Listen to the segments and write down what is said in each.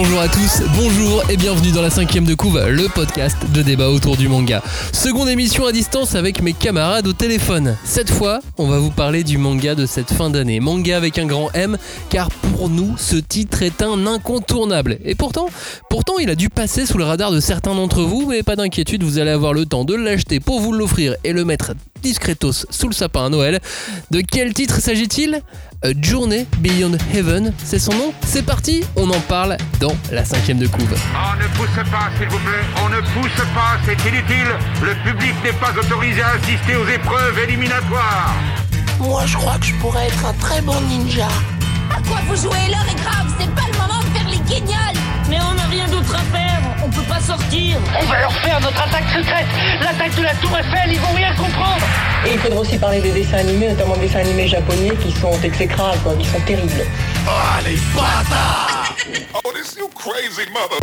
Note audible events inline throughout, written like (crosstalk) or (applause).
Bonjour à tous, bonjour et bienvenue dans la cinquième de couve, le podcast de débat autour du manga. Seconde émission à distance avec mes camarades au téléphone. Cette fois, on va vous parler du manga de cette fin d'année. Manga avec un grand M, car pour nous, ce titre est un incontournable. Et pourtant, pourtant, il a dû passer sous le radar de certains d'entre vous, mais pas d'inquiétude, vous allez avoir le temps de l'acheter pour vous l'offrir et le mettre discretos sous le sapin à Noël. De quel titre s'agit-il A Journey Beyond Heaven, c'est son nom C'est parti, on en parle dans la cinquième de couve. On ne pousse pas, s'il vous plaît. On ne pousse pas, c'est inutile. Le public n'est pas autorisé à assister aux épreuves éliminatoires. Moi, je crois que je pourrais être un très bon ninja. À quoi vous jouez L'heure est grave, c'est pas le moment de faire les guignols. Mais on n'a rien d'autre à faire, on peut pas sortir. On va leur faire notre attaque secrète. L'attaque de la Tour Eiffel, ils vont rien comprendre. Et il faudra aussi parler des dessins animés, notamment des dessins animés japonais qui sont exécrables, quoi, qui sont terribles. Oh, les bâtards Oh, this you crazy mother...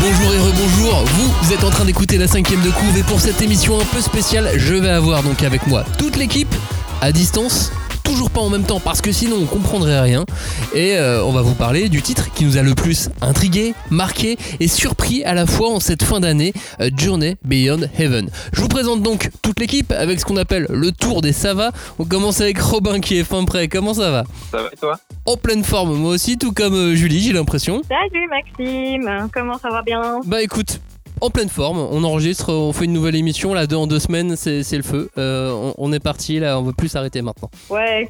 Bonjour et rebonjour, vous, vous êtes en train d'écouter la cinquième de couve et pour cette émission un peu spéciale, je vais avoir donc avec moi toute l'équipe à distance toujours pas en même temps parce que sinon on comprendrait rien. Et euh, on va vous parler du titre qui nous a le plus intrigué, marqué et surpris à la fois en cette fin d'année, euh, Journey Beyond Heaven. Je vous présente donc toute l'équipe avec ce qu'on appelle le tour des savas. On commence avec Robin qui est fin prêt. Comment ça va? Ça va et toi? En pleine forme, moi aussi, tout comme euh, Julie, j'ai l'impression. Salut Maxime, comment ça va bien? Bah écoute, en pleine forme, on enregistre, on fait une nouvelle émission, là, deux en deux semaines, c'est c'est le feu. Euh, on, on est parti, là, on veut plus s'arrêter maintenant. Ouais,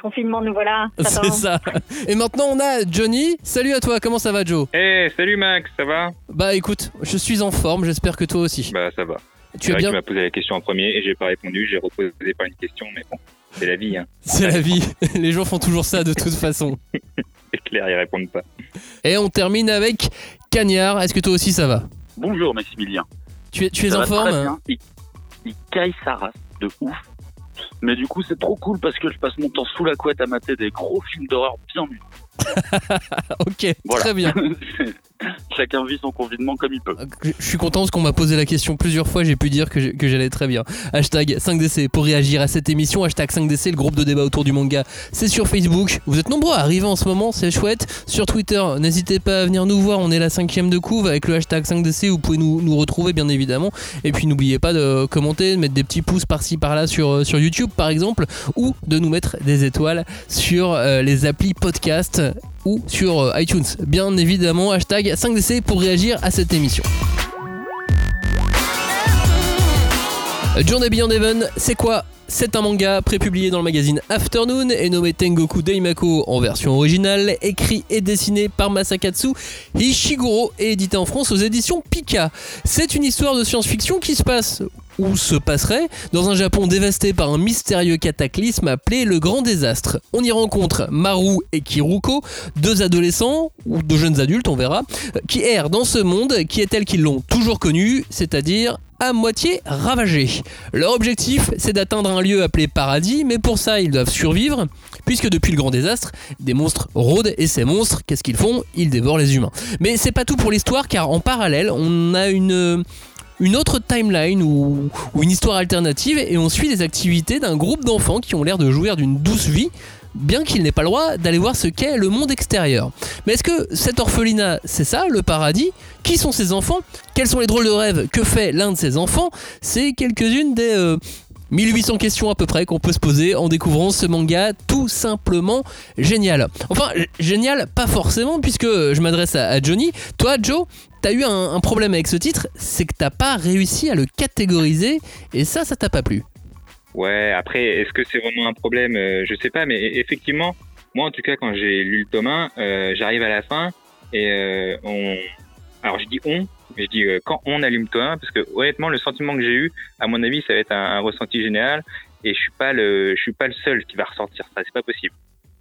confinement nous voilà. (laughs) C'est ça. Et maintenant, on a Johnny. Salut à toi, comment ça va, Joe? Eh, salut Max, ça va? Bah écoute, je suis en forme, j'espère que toi aussi. Bah ça va. Tu que bien Tu m'as posé la question en premier et j'ai pas répondu, j'ai reposé par une question, mais bon, c'est la vie, hein. (laughs) C'est la vie, (laughs) les gens font toujours ça de toute façon. C'est clair, ils répondent pas. Et on termine avec Cagnard, est-ce que toi aussi ça va? Bonjour Maximilien. Tu es, tu es en forme. Il, il caille sa race de ouf. Mais du coup, c'est trop cool parce que je passe mon temps sous la couette à mater des gros films d'horreur bien nuls. (laughs) Ok, Voilà. très bien. (laughs) Chacun vit son confinement comme il peut. Je je suis content parce qu'on m'a posé la question plusieurs fois, j'ai pu dire que j'allais très bien. Hashtag 5DC pour réagir à cette émission. Hashtag 5DC, le groupe de débat autour du manga, c'est sur Facebook. Vous êtes nombreux à arriver en ce moment, c'est chouette. Sur Twitter, n'hésitez pas à venir nous voir, on est la cinquième de couve avec le hashtag 5DC, vous pouvez nous, nous retrouver bien évidemment. Et puis n'oubliez pas de commenter, de mettre des petits pouces par-ci par-là sur, euh, sur YouTube par exemple, ou de nous mettre des étoiles sur euh, les applis podcast ou sur euh, iTunes. Bien évidemment, hashtag 5DC pour réagir à cette émission. Euh, Journey Beyond Heaven, c'est quoi? C'est un manga prépublié dans le magazine Afternoon et nommé Tengoku Daimako en version originale, écrit et dessiné par Masakatsu Ishiguro et édité en France aux éditions Pika. C'est une histoire de science-fiction qui se passe ou se passerait dans un Japon dévasté par un mystérieux cataclysme appelé le Grand Désastre. On y rencontre Maru et Kiruko, deux adolescents, ou deux jeunes adultes, on verra, qui errent dans ce monde qui est tel qu'ils l'ont toujours connu, c'est-à-dire à moitié ravagé. Leur objectif, c'est d'atteindre un lieu appelé paradis, mais pour ça, ils doivent survivre, puisque depuis le grand désastre, des monstres rôdent, et ces monstres, qu'est-ce qu'ils font? Ils dévorent les humains. Mais c'est pas tout pour l'histoire, car en parallèle, on a une une autre timeline ou, une histoire alternative et on suit les activités d'un groupe d'enfants qui ont l'air de jouir d'une douce vie bien qu'il n'ait pas le droit d'aller voir ce qu'est le monde extérieur. Mais est-ce que cet orphelinat, c'est ça, le paradis? Qui sont ces enfants? Quels sont les drôles de rêves Que fait l'un de ces enfants? C'est quelques-unes des... euh, 1800 questions à peu près qu'on peut se poser en découvrant ce manga tout simplement génial. Enfin, génial, pas forcément, puisque je m'adresse à Johnny. Toi, Joe, t'as eu un, problème avec ce titre, c'est que t'as pas réussi à le catégoriser, et ça, ça t'a pas plu. Ouais, après, est-ce que c'est vraiment un problème Euh, Je sais pas, mais effectivement, moi en tout cas, quand j'ai lu le tome 1, euh, j'arrive à la fin et euh, on. Alors je dis on, mais je dis quand on allume tome 1, parce que honnêtement, le sentiment que j'ai eu, à mon avis, ça va être un, ressenti général et je suis pas le, je suis pas le seul qui va ressortir ça, c'est pas possible.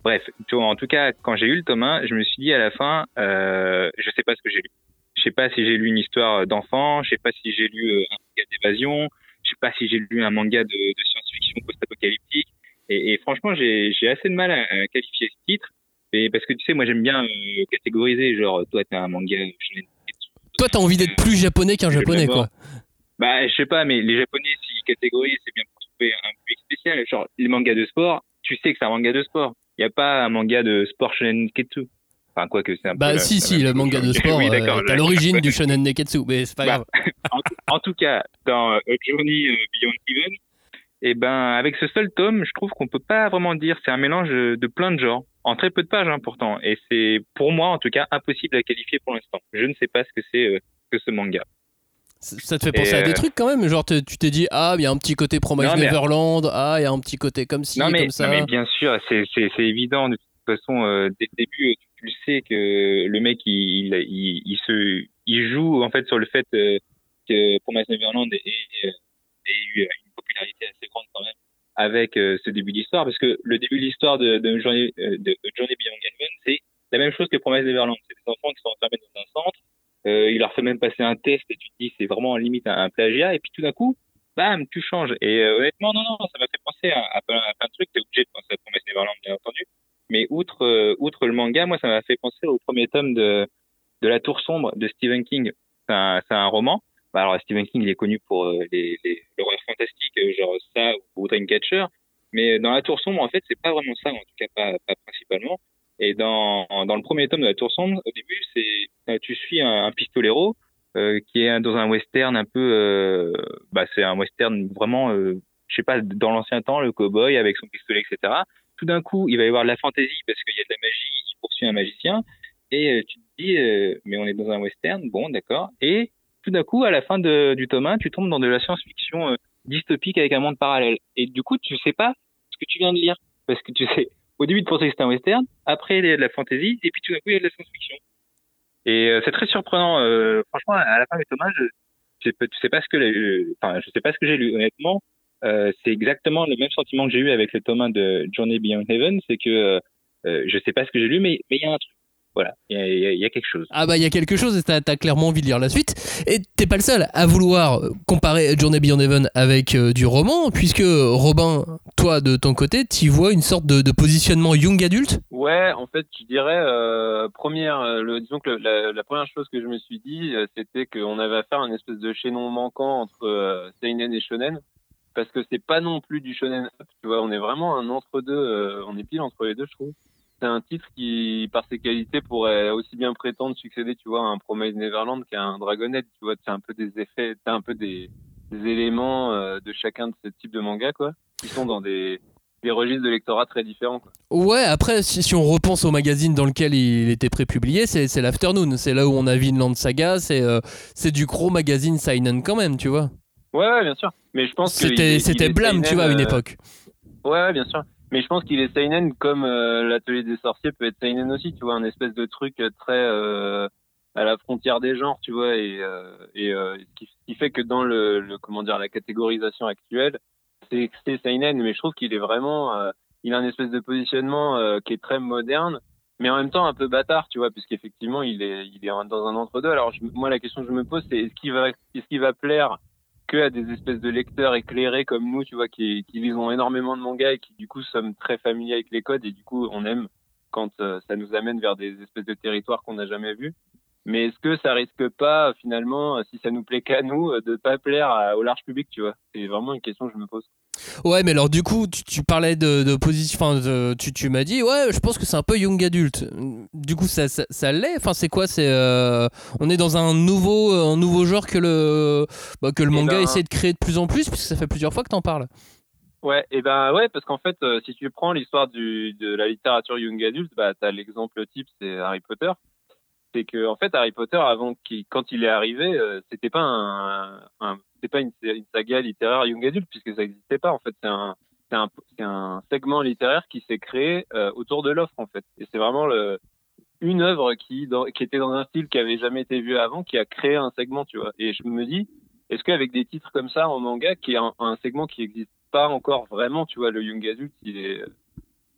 Bref, en tout cas, quand j'ai eu le tome 1, je me suis dit à la fin, je sais pas ce que j'ai lu. Je sais pas si j'ai lu une histoire d'enfant, je sais pas si j'ai lu euh, un manga d'évasion, je sais pas si j'ai lu un manga de, de science-fiction post-apocalyptique. Et, et franchement, j'ai assez de mal à, à qualifier ce titre. Et parce que tu sais, moi j'aime bien euh, catégoriser, genre toi t'as un manga Toi, t'as envie d'être plus japonais qu'un japonais, quoi. Bah, je sais pas, mais les Japonais, s'ils catégorisent, c'est bien pour trouver un public spécial. Genre, les mangas de sport, tu sais que c'est un manga de sport. il n'y a pas un manga de sport shonen neketsu. Enfin, quoi que c'est un Bah peu. la- si, si, le manga de (laughs) sport, oui, euh, d'accord. est à l'origine du (laughs) shonen neketsu, mais c'est pas Bah, grave. en, en tout cas, dans euh, A Journey euh, Beyond Even, et ben, avec ce seul tome, je trouve qu'on peut pas vraiment dire. C'est un mélange de plein de genres, en très peu de pages, hein, pourtant. Et c'est, pour moi, en tout cas, impossible à qualifier pour l'instant. Je ne sais pas ce que c'est euh, que ce manga. Ça te fait penser à des euh, trucs quand même, genre tu t'es dit ah il y a un petit côté Promise mais- Neverland, ah il y a un petit côté comme ci, non, mais, comme ça. non, mais bien sûr, c'est, c'est, c'est évident. De toute façon, euh, dès le début, tu, tu le sais que le mec, il, il, joue en fait sur le fait euh, que Promise Neverland ait, ait, ait eu une popularité assez grande quand même avec euh, ce début d'histoire, parce que le début de l'histoire de, de, Journey, euh, de Journey Beyond c'est la même chose que Promise Neverland. C'est des enfants qui sont enfermés dans un centre. Euh, il leur fait même passer un test et tu te dis c'est vraiment limite un, plagiat. Et puis tout d'un coup, bam, tu changes. Et euh, honnêtement, non, non, ça m'a fait penser à, à, à plein de trucs. T'es obligé de penser à Promise Neverland, bien entendu. Mais outre, euh, outre le manga, moi, ça m'a fait penser au premier tome de, de La Tour Sombre de Stephen King. C'est un, un roman. Bah, alors, Stephen King, il est connu pour euh, les, les l'horreur fantastique, euh, genre ça ou Dreamcatcher. Mais dans La Tour Sombre, en fait, c'est pas vraiment ça, en tout cas pas, pas principalement. Et dans, dans le premier tome de La Tour Sombre, au début, c'est euh, tu suis un, un pistolero euh, qui est dans un western un peu, euh, bah c'est un western vraiment, euh, je sais pas, dans l'ancien temps, le cowboy avec son pistolet, etc. Tout d'un coup, il va y avoir de la fantaisie parce qu'il y a de la magie, il poursuit un magicien, et euh, tu te dis, euh, mais on est dans un western, bon, d'accord. Et tout d'un coup, à la fin du tome 1, tu tombes dans de la science-fiction euh, dystopique avec un monde parallèle. Et du coup, tu sais pas ce que tu viens de lire. Parce que tu sais, au début, tu pensais que c'était un western, après, il y a de la fantasy, et puis tout d'un coup, il y a de la science-fiction. Et c'est très surprenant. Franchement, à la fin du tome 1, je, je sais pas ce que j'ai lu. Honnêtement, euh, c'est exactement le même sentiment que j'ai eu avec le tome 1 de Journey Beyond Heaven, c'est que euh, euh, je sais pas ce que j'ai lu, mais mais il y a un truc. Voilà, il y a, il y y a quelque chose. Ah bah il y a quelque chose et t'as t'as clairement envie de lire la suite. Et t'es pas le seul à vouloir comparer Journey Beyond Heaven avec euh, du roman, puisque Robin, toi de ton côté, t'y vois une sorte de, de positionnement young adulte? Ouais, en fait, je dirais euh, première, euh, le, disons que le- la, la première chose que je me suis dit, euh, c'était qu'on avait affaire à une espèce de chaînon manquant entre euh, seinen et shonen, parce que c'est pas non plus du shonen up, tu vois, on est vraiment un entre deux, euh, on est pile entre les deux, je trouve. C'est un titre qui, par ses qualités, pourrait aussi bien prétendre succéder, tu vois, à un Promise Neverland qu'à un Dragonette, tu vois, c'est un peu des effets, t'as un peu des, des éléments euh, de chacun de ces types de mangas, quoi, qui sont dans des, des registres de lectorat très différents, quoi. Ouais, après, si, si on repense au magazine dans lequel il était prépublié, c'est c'est l'Afternoon. C'est là où on a Vinland Saga, c'est euh, c'est du gros magazine Seinen quand même, tu vois. Ouais, ouais, bien sûr. Mais je pense C'était c'était blâme, tu vois, à une euh, époque. Ouais, ouais, bien sûr. Mais je pense qu'il est seinen comme euh, l'atelier des sorciers peut être seinen aussi, tu vois, un espèce de truc euh, très euh, à la frontière des genres, tu vois, et euh, et euh, ce, qui, ce qui fait que dans le, le comment dire la catégorisation actuelle, c'est c'est seinen, mais je trouve qu'il est vraiment, euh, il a un espèce de positionnement euh, qui est très moderne, mais en même temps un peu bâtard, tu vois, puisqu'effectivement il est il est dans un entre deux. Alors je- moi la question que je me pose c'est est-ce qu'il va est-ce qu'il va plaire que à des espèces de lecteurs éclairés comme nous, tu vois, qui, qui lisons énormément de mangas et qui du coup sommes très familiers avec les codes et du coup on aime quand euh, ça nous amène vers des espèces de territoires qu'on n'a jamais vus. Mais est-ce que ça risque pas finalement, si ça nous plaît qu'à nous, euh, de pas plaire au large public, tu vois? C'est vraiment une question que je me pose. Ouais, mais alors du coup, tu, tu parlais de, de position. Enfin, de- tu, tu m'as dit, ouais, je pense que c'est un peu young adulte. Du coup, ça, ça, ça l'est? Enfin, c'est quoi? C'est euh, on est dans un nouveau, un nouveau genre que le, bah, que le Eh manga ben- essaie de créer de plus en plus, puisque ça fait plusieurs fois que t'en parles. Ouais, et ben ouais, parce qu'en fait, euh, si tu prends l'histoire du de la littérature young adulte, bah t'as l'exemple type, c'est Harry Potter. C'est que en fait, Harry Potter, avant qu'il, quand il est arrivé, euh, c'était pas un, un c'était pas une, une saga littéraire young adulte puisque ça n'existait pas. En fait, c'est un c'est un c'est un segment littéraire qui s'est créé euh, autour de l'offre en fait. Et c'est vraiment le une œuvre qui dans, qui était dans un style qui avait jamais été vu avant, qui a créé un segment, tu vois. Et je me dis, est-ce qu'avec des titres comme ça en manga, qui est un, un segment qui existe pas encore vraiment, tu vois, le young adult, il est,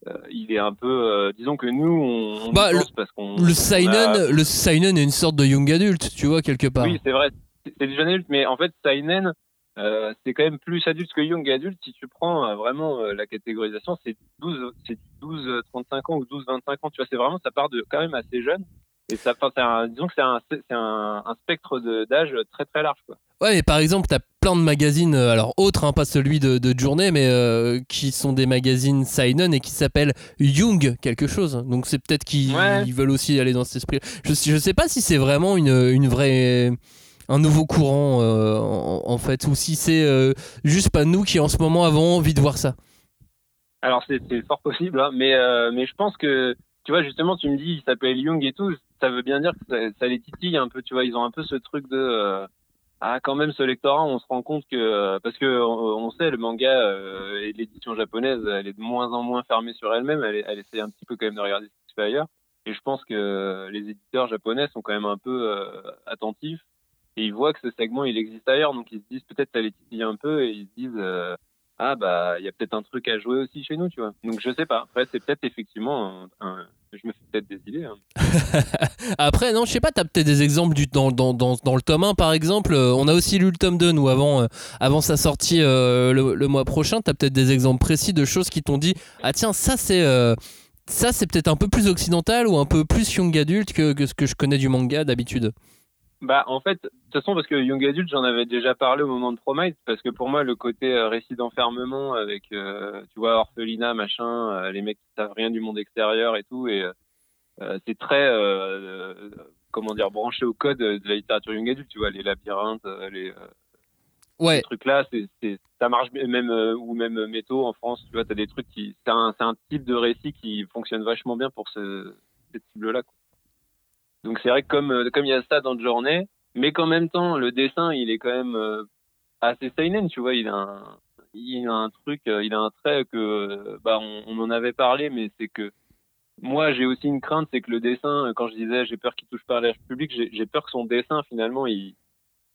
euh, il est un peu, euh, disons que nous, on, on Bah, pense parce qu'on. Le seinen, a- le seinen est une sorte de young adulte, tu vois quelque part. Oui, c'est vrai, c'est jeune adulte, mais en fait, seinen, euh, c'est quand même plus adulte que young adulte. Si tu prends euh, vraiment euh, la catégorisation, c'est 12, c'est 12, euh, 35 ans ou 12, 25 ans. Tu vois, c'est vraiment, ça part de quand même assez jeune. Et ça, enfin, c'est un, disons que c'est un, c'est un, un spectre d'âge très très large, quoi. Ouais, mais par exemple, t'as plein de magazines, alors autres, hein, pas celui de, de journée, mais euh, qui sont des magazines Seinen et qui s'appellent Young quelque chose. Donc c'est peut-être qu'ils Ouais. veulent aussi aller dans cet esprit. Je, je sais pas si c'est vraiment une, une vraie un nouveau courant euh, en, fait ou si c'est euh, juste pas nous qui en ce moment avons envie de voir ça. Alors c'est fort possible, hein, mais euh, mais je pense que tu vois justement tu me dis il s'appelle Young et tout, ça veut bien dire que ça, les titille un peu, tu vois, ils ont un peu ce truc de ah quand même ce lectorat, on se rend compte que parce que on, sait le manga et l'édition japonaise, elle est de moins en moins fermée sur elle-même, elle, elle essaie un petit peu quand même de regarder ce qui se fait ailleurs, et je pense que les éditeurs japonais sont quand même un peu attentifs et ils voient que ce segment il existe ailleurs, donc ils se disent peut-être ça les titille un peu et ils se disent euh, ah bah il y a peut-être un truc à jouer aussi chez nous, tu vois. Donc je sais pas. Après c'est peut-être effectivement un, je me fais peut-être des idées. hein. (laughs) Après, non, je sais pas, t'as peut-être des exemples dans, dans, dans, dans le tome 1 par exemple. Euh, on a aussi lu le tome 2, nous, avant, euh, avant sa sortie le, mois prochain. T'as peut-être des exemples précis de choses qui t'ont dit Ah, tiens, ça c'est. ça, c'est peut-être un peu plus occidental ou un peu plus young adulte que, que ce que je connais du manga d'habitude. Bah en fait, de toute façon parce que Young Adult j'en avais déjà parlé au moment de Promise parce que pour moi le côté euh, récit d'enfermement avec euh, tu vois orphelinat machin, euh, les mecs qui savent rien du monde extérieur et tout et euh, c'est très comment dire branché au code de la littérature Young Adult, tu vois les labyrinthes, les euh, Ouais. ces trucs là c'est c'est ça marche bien, même ou même métaux en France tu vois t'as des trucs qui c'est un c'est un type de récit qui fonctionne vachement bien pour ce cette cible là donc c'est vrai que comme euh, comme il y a ça dans journée mais qu'en même temps le dessin il est quand même euh, assez seinen tu vois il a un il a un truc euh, il a un trait que bah on, on en avait parlé mais c'est que moi j'ai aussi une crainte c'est que le dessin quand je disais j'ai peur qu'il touche pas l'âge public j'ai peur que son dessin finalement il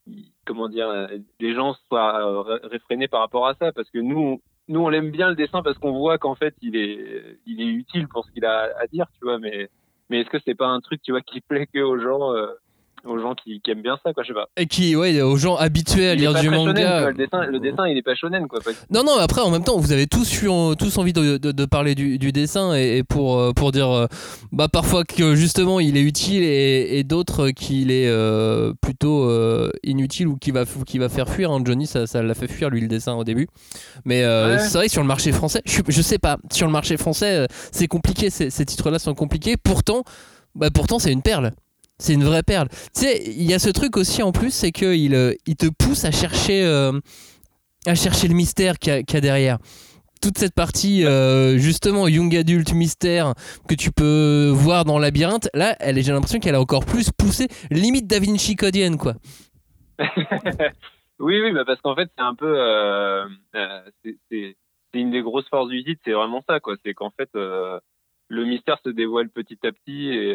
il- comment dire, les gens soient ré- réfrénés par rapport à ça, parce que nous, nous on aime bien le dessin parce qu'on voit qu'en fait il est, il est utile pour ce qu'il a à dire, tu vois. Mais, mais est-ce que c'est pas un truc, tu vois, qui plaît que aux gens, euh, aux gens qui, qui aiment bien ça, quoi, je sais pas. Et qui, ouais, aux gens habitués à Il lire du shonen, manga. quoi, le dessin, le dessin, il est pas shonen, quoi. Non, non, après, en même temps, vous avez tous, eu, tous envie de, de- de parler du, du dessin et, et pour, euh, pour dire euh, bah, parfois que justement il est utile et, et d'autres qu'il est euh, plutôt euh, inutile ou qui va, qui va faire fuir. hein. Johnny, ça, ça l'a fait fuir lui le dessin au début. Mais euh, Ouais. c'est vrai sur le marché français, je, je sais pas, sur le marché français, c'est compliqué, ces, ces titres-là sont compliqués. Pourtant, bah, pourtant c'est une perle. C'est une vraie perle. Tu sais, il y a ce truc aussi en plus, c'est qu'il euh, il te pousse à chercher, euh, à chercher le mystère qu'il y, a- derrière. Toute cette partie, euh, justement, young adult mystère que tu peux voir dans Labyrinthe, là, j'ai l'impression qu'elle a encore plus poussé, limite Da Vinci codienne, quoi. (laughs) oui, oui, bah parce qu'en fait, c'est un peu, c'est- une des grosses forces du titre, c'est vraiment ça, quoi. C'est qu'en fait, le mystère se dévoile petit à petit et,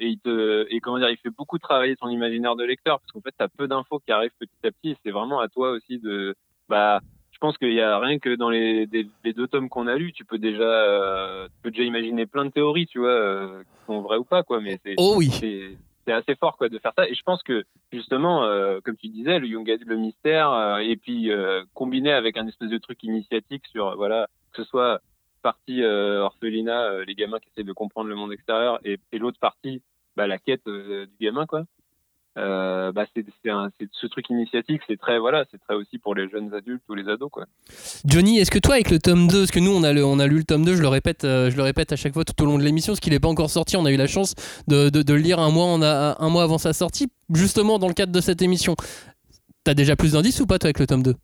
et il te, et comment dire, il fait beaucoup travailler ton imaginaire de lecteur parce qu'en fait, t'as peu d'infos qui arrivent petit à petit et c'est vraiment à toi aussi de, bah, je pense qu'il y a rien que dans les, des- les deux tomes qu'on a lus, tu peux déjà, euh, tu peux déjà imaginer plein de théories, tu vois, euh, qui sont vraies ou pas, quoi. Mais c'est, Oh oui. c'est, assez fort, quoi, de faire ça. Et je pense que justement, euh, comme tu disais, le Young Adult, le mystère, et puis combiné avec un espèce de truc initiatique sur, voilà, que ce soit partie euh, orphelinat, euh, les gamins qui essaient de comprendre le monde extérieur, et, et l'autre partie, bah, la quête euh, du gamin, quoi. Euh, bah c'est c'est un c'est ce truc initiatique c'est très voilà c'est très aussi pour les jeunes adultes ou les ados quoi Johnny, est-ce que toi, avec le tome 2, parce que nous, on a, le- on a lu le tome 2, je le répète, euh, je le répète à chaque fois tout au long de l'émission, parce qu'il n'est pas encore sorti, on a eu la chance de, de- de le lire un mois, on a, un mois avant sa sortie, justement dans le cadre de cette émission. T'as déjà plus d'indices ou pas, toi, avec le tome 2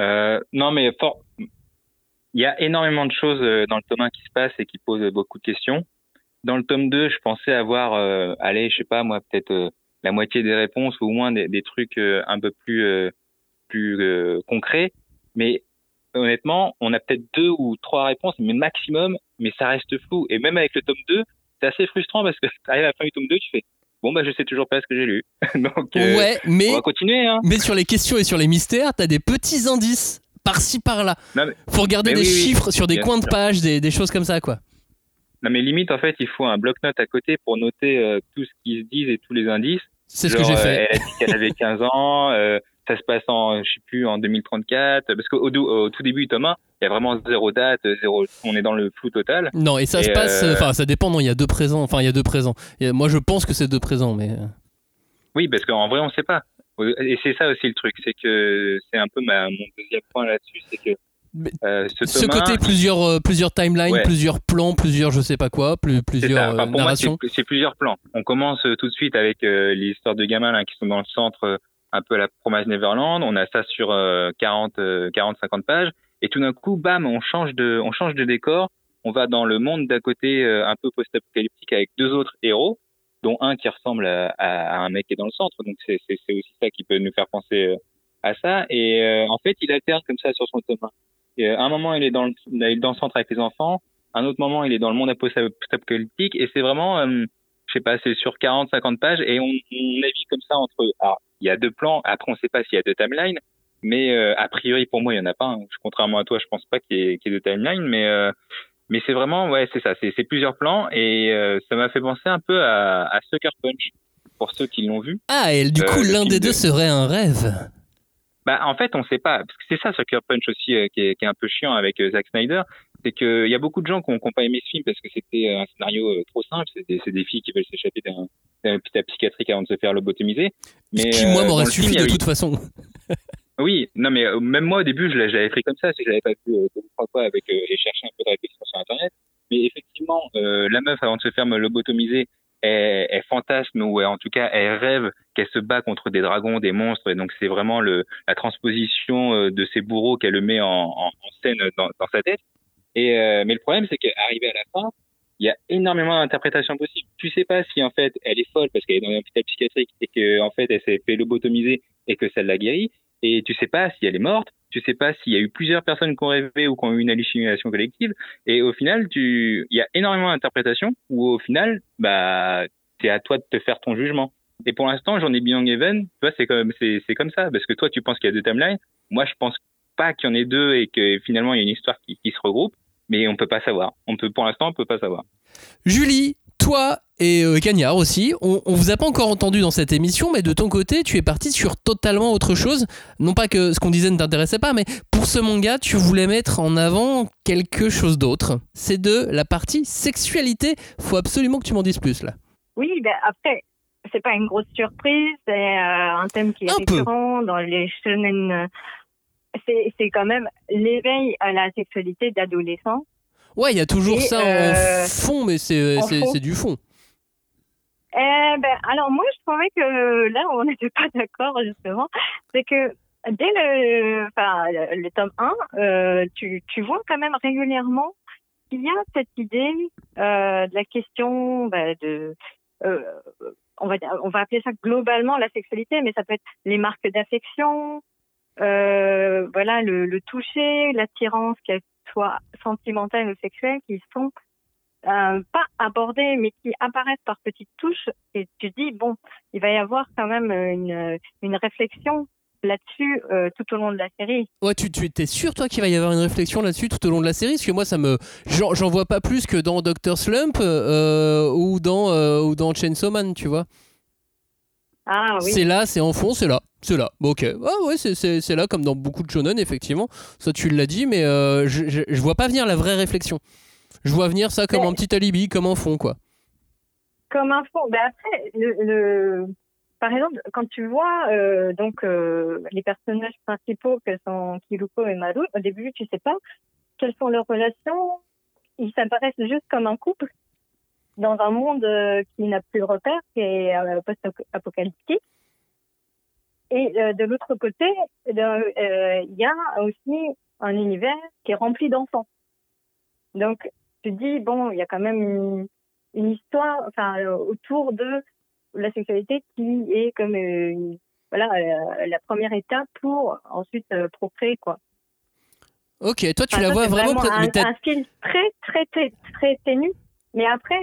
Euh, non, mais fort. Il y a énormément de choses dans le tome 1 qui se passent et qui posent beaucoup de questions. Dans le tome 2, je pensais avoir, euh, allez, je sais pas, moi, peut-être euh, la moitié des réponses ou au moins des, des trucs euh, un peu plus, euh, plus euh, concrets. Mais honnêtement, on a peut-être deux ou trois réponses, mais maximum, mais ça reste flou. Et même avec le tome 2, c'est assez frustrant parce que (laughs) à la fin du tome 2, tu fais, bon, bah, je sais toujours pas ce que j'ai lu. (laughs) Donc, euh, Ouais, mais, on va continuer, hein. mais sur les questions et sur les mystères, t'as des petits indices par-ci par-là. Non, mais- Faut regarder des oui, oui, chiffres sur des coins de page, des, des choses comme ça, quoi. Non, mais limite, en fait, il faut un bloc-notes à côté pour noter euh, tout ce qu'ils se disent et tous les indices. C'est ce que j'ai euh, fait. elle a dit qu'elle avait (laughs) 15 ans, euh, ça se passe en, je sais plus, en 2034. Parce qu'au au tout début, Thomas, il y a vraiment zéro date, zéro, on est dans le flou total. Non, et ça se passe, euh, enfin, ça dépend, non, il y a deux présents, enfin, il y a deux présents. A- moi, je pense que c'est deux présents, mais. euh, Oui, parce qu'en vrai, on sait pas. Et c'est ça aussi le truc, c'est que c'est un peu ma, mon deuxième point là-dessus, c'est que euh, ce, Ce Thomas, côté plusieurs, euh, plusieurs timelines, Ouais. plusieurs plans, plusieurs je sais pas quoi, plus, plusieurs Enfin, pour narrations. c'est- c'est plusieurs plans. On commence euh, tout de suite avec euh, les histoires de gamins là, qui sont dans le centre, euh, un peu à la Promise Neverland. On a ça sur euh, 40, euh, 40, 50 pages. Et tout d'un coup, bam, on change de, on change de décor. On va dans le monde d'à côté, euh, un peu post-apocalyptique, avec deux autres héros, dont un qui ressemble à, à- à un mec qui est dans le centre. Donc c'est c'est- c'est aussi ça qui peut nous faire penser à ça. Et euh, en fait, il alterne comme ça sur son tome 1. Et, euh, à un moment, il est dans le, il est dans le centre avec les enfants. Un autre moment, il est dans le monde post-apocalyptique. Et c'est vraiment, euh, je sais pas, c'est sur 40, 50 pages. Et on, on navigue comme ça entre. Alors, il y a deux plans. Après, on sait pas s'il y a deux timelines. Mais euh, a priori, pour moi, il y en a pas. hein. Contrairement à toi, je pense pas qu'il y ait, qu'il y ait deux timelines. Mais euh, mais c'est vraiment, ouais, c'est ça. C'est plusieurs plans. Et euh, ça m'a fait penser un peu à, à Sucker Punch pour ceux qui l'ont vu. Ah, et du Euh, coup, le l'un des de- deux serait un rêve. Bah, en fait, on sait pas. Parce que c'est ça, Sucker Punch aussi, euh, qui, est, qui est un peu chiant avec euh, Zack Snyder. C'est qu'il y a beaucoup de gens qui n'ont pas aimé ce film parce que c'était euh, un scénario euh, trop simple. C'est des, des filles qui veulent s'échapper d'un hôpital psychiatrique avant de se faire lobotomiser. Mais, qui, moi, m'aurait film, suffi il y de toute façon. (laughs) Oui, non, mais même moi, au début, je je l'avais pris comme ça. C'est que j'avais pas vu euh, deux ou trois fois avec, euh, et cherché un peu de réflexion sur Internet. Mais effectivement, euh, la meuf, avant de se faire lobotomiser, elle, elle fantasme ou en tout cas, elle rêve qu'elle se bat contre des dragons, des monstres. Et donc, c'est vraiment le, la transposition euh, de ces bourreaux qu'elle le met en, en, en scène dans, dans sa tête. Et, euh, mais le problème, c'est qu'arrivé à la fin, il y a énormément d'interprétations possibles. Tu sais pas si en fait elle est folle parce qu'elle est dans un hôpital psychiatrique et que en fait elle s'est fait lobotomiser et que ça l'a guérie. Et tu sais pas si elle est morte. Tu sais pas s'il y a eu plusieurs personnes qui ont rêvé ou qui ont eu une hallucination collective. Et au final, tu, il y a énormément d'interprétations où au final, bah, c'est à toi de te faire ton jugement. Et pour l'instant, j'en ai Beyond Even, tu vois, c'est comme, c'est, comme ça. Parce que toi, tu penses qu'il y a deux timelines. Moi, je pense pas qu'il y en ait deux et que finalement, il y a une histoire qui, qui se regroupe. Mais on peut pas savoir. On peut, pour l'instant, on peut pas savoir. Julie, toi et euh, Cagnard aussi, on, on vous a pas encore entendu dans cette émission, mais de ton côté, tu es parti sur totalement autre chose. Non pas que ce qu'on disait ne t'intéressait pas, mais pour ce manga, tu voulais mettre en avant quelque chose d'autre. C'est de la partie sexualité. Faut absolument que tu m'en dises plus là. Oui, ben après, c'est pas une grosse surprise, c'est euh, un thème qui est Un peu. récurrent dans les shonen. C'est c'est quand même l'éveil à la sexualité d'adolescents. Ouais, il y a toujours Et, ça euh, en fond, mais c'est en c'est- du fond. Eh ben, alors moi, je trouvais que là, on (laughs) n'était pas d'accord justement. C'est que dès le, enfin, le, tome 1, euh, tu, tu vois quand même régulièrement qu'il y a cette idée euh, de la question bah, de, euh, on va on va appeler ça globalement la sexualité, mais ça peut être les marques d'affection, euh, voilà, le, le toucher, l'attirance, qu'elle soit sentimentale ou sexuelle, qui sont euh, pas abordées, mais qui apparaissent par petites touches. Et tu dis, bon, il va y avoir quand même une, une réflexion là-dessus euh, tout au long de la série. Ouais, tu, tu étais sûr toi qu'il va y avoir une réflexion là-dessus tout au long de la série? Parce que moi, ça me, j'en vois pas plus que dans Doctor Slump euh, ou dans euh, ou dans Chainsaw Man, tu vois. Ah oui. C'est là, c'est en fond, c'est là, c'est là. Bon, ok. Ah ouais, c'est- là comme dans beaucoup de shonen, effectivement. Ça, tu l'as dit, mais euh, je, je, je vois pas venir la vraie réflexion. Je vois venir ça comme un petit alibi, comme un fond, quoi. Comme un fond. Ben après, le, le- par exemple, quand tu vois euh, donc euh, les personnages principaux que sont Kiruko et Maru, au début, tu sais pas quelles sont leurs relations. Ils s'apparaissent juste comme un couple dans un monde euh, qui n'a plus de repère, qui est euh, post-apocalyptique. Et euh, de l'autre côté, euh, il y a aussi un univers qui est rempli d'enfants. Donc, tu dis, bon, il y a quand même une, une histoire enfin, euh, autour de la sexualité qui est comme une- voilà, euh, la première étape pour ensuite procréer, quoi. Ok, toi tu Enfin, la vois vraiment. pré- un, un style très, très, très, très ténu. Mais après,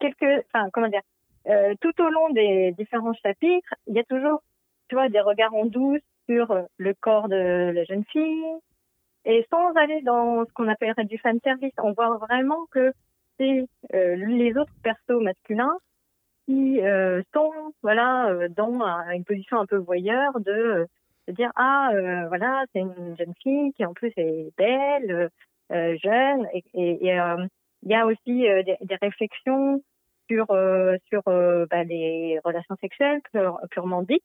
quelques, enfin, comment dire, euh, tout au long des différents chapitres, il y a toujours, tu vois, des regards en douce sur euh, le corps de la jeune fille. Et sans aller dans ce qu'on appellerait du fan service, on voit vraiment que c'est euh, les autres persos masculins qui euh, sont, voilà, euh, dans un- une position un peu voyeur de euh, de dire ah voilà c'est une jeune fille qui en plus est belle jeune et et- et, il y a aussi euh, des, des réflexions sur euh, sur euh, bah, les relations sexuelles pure- purement dites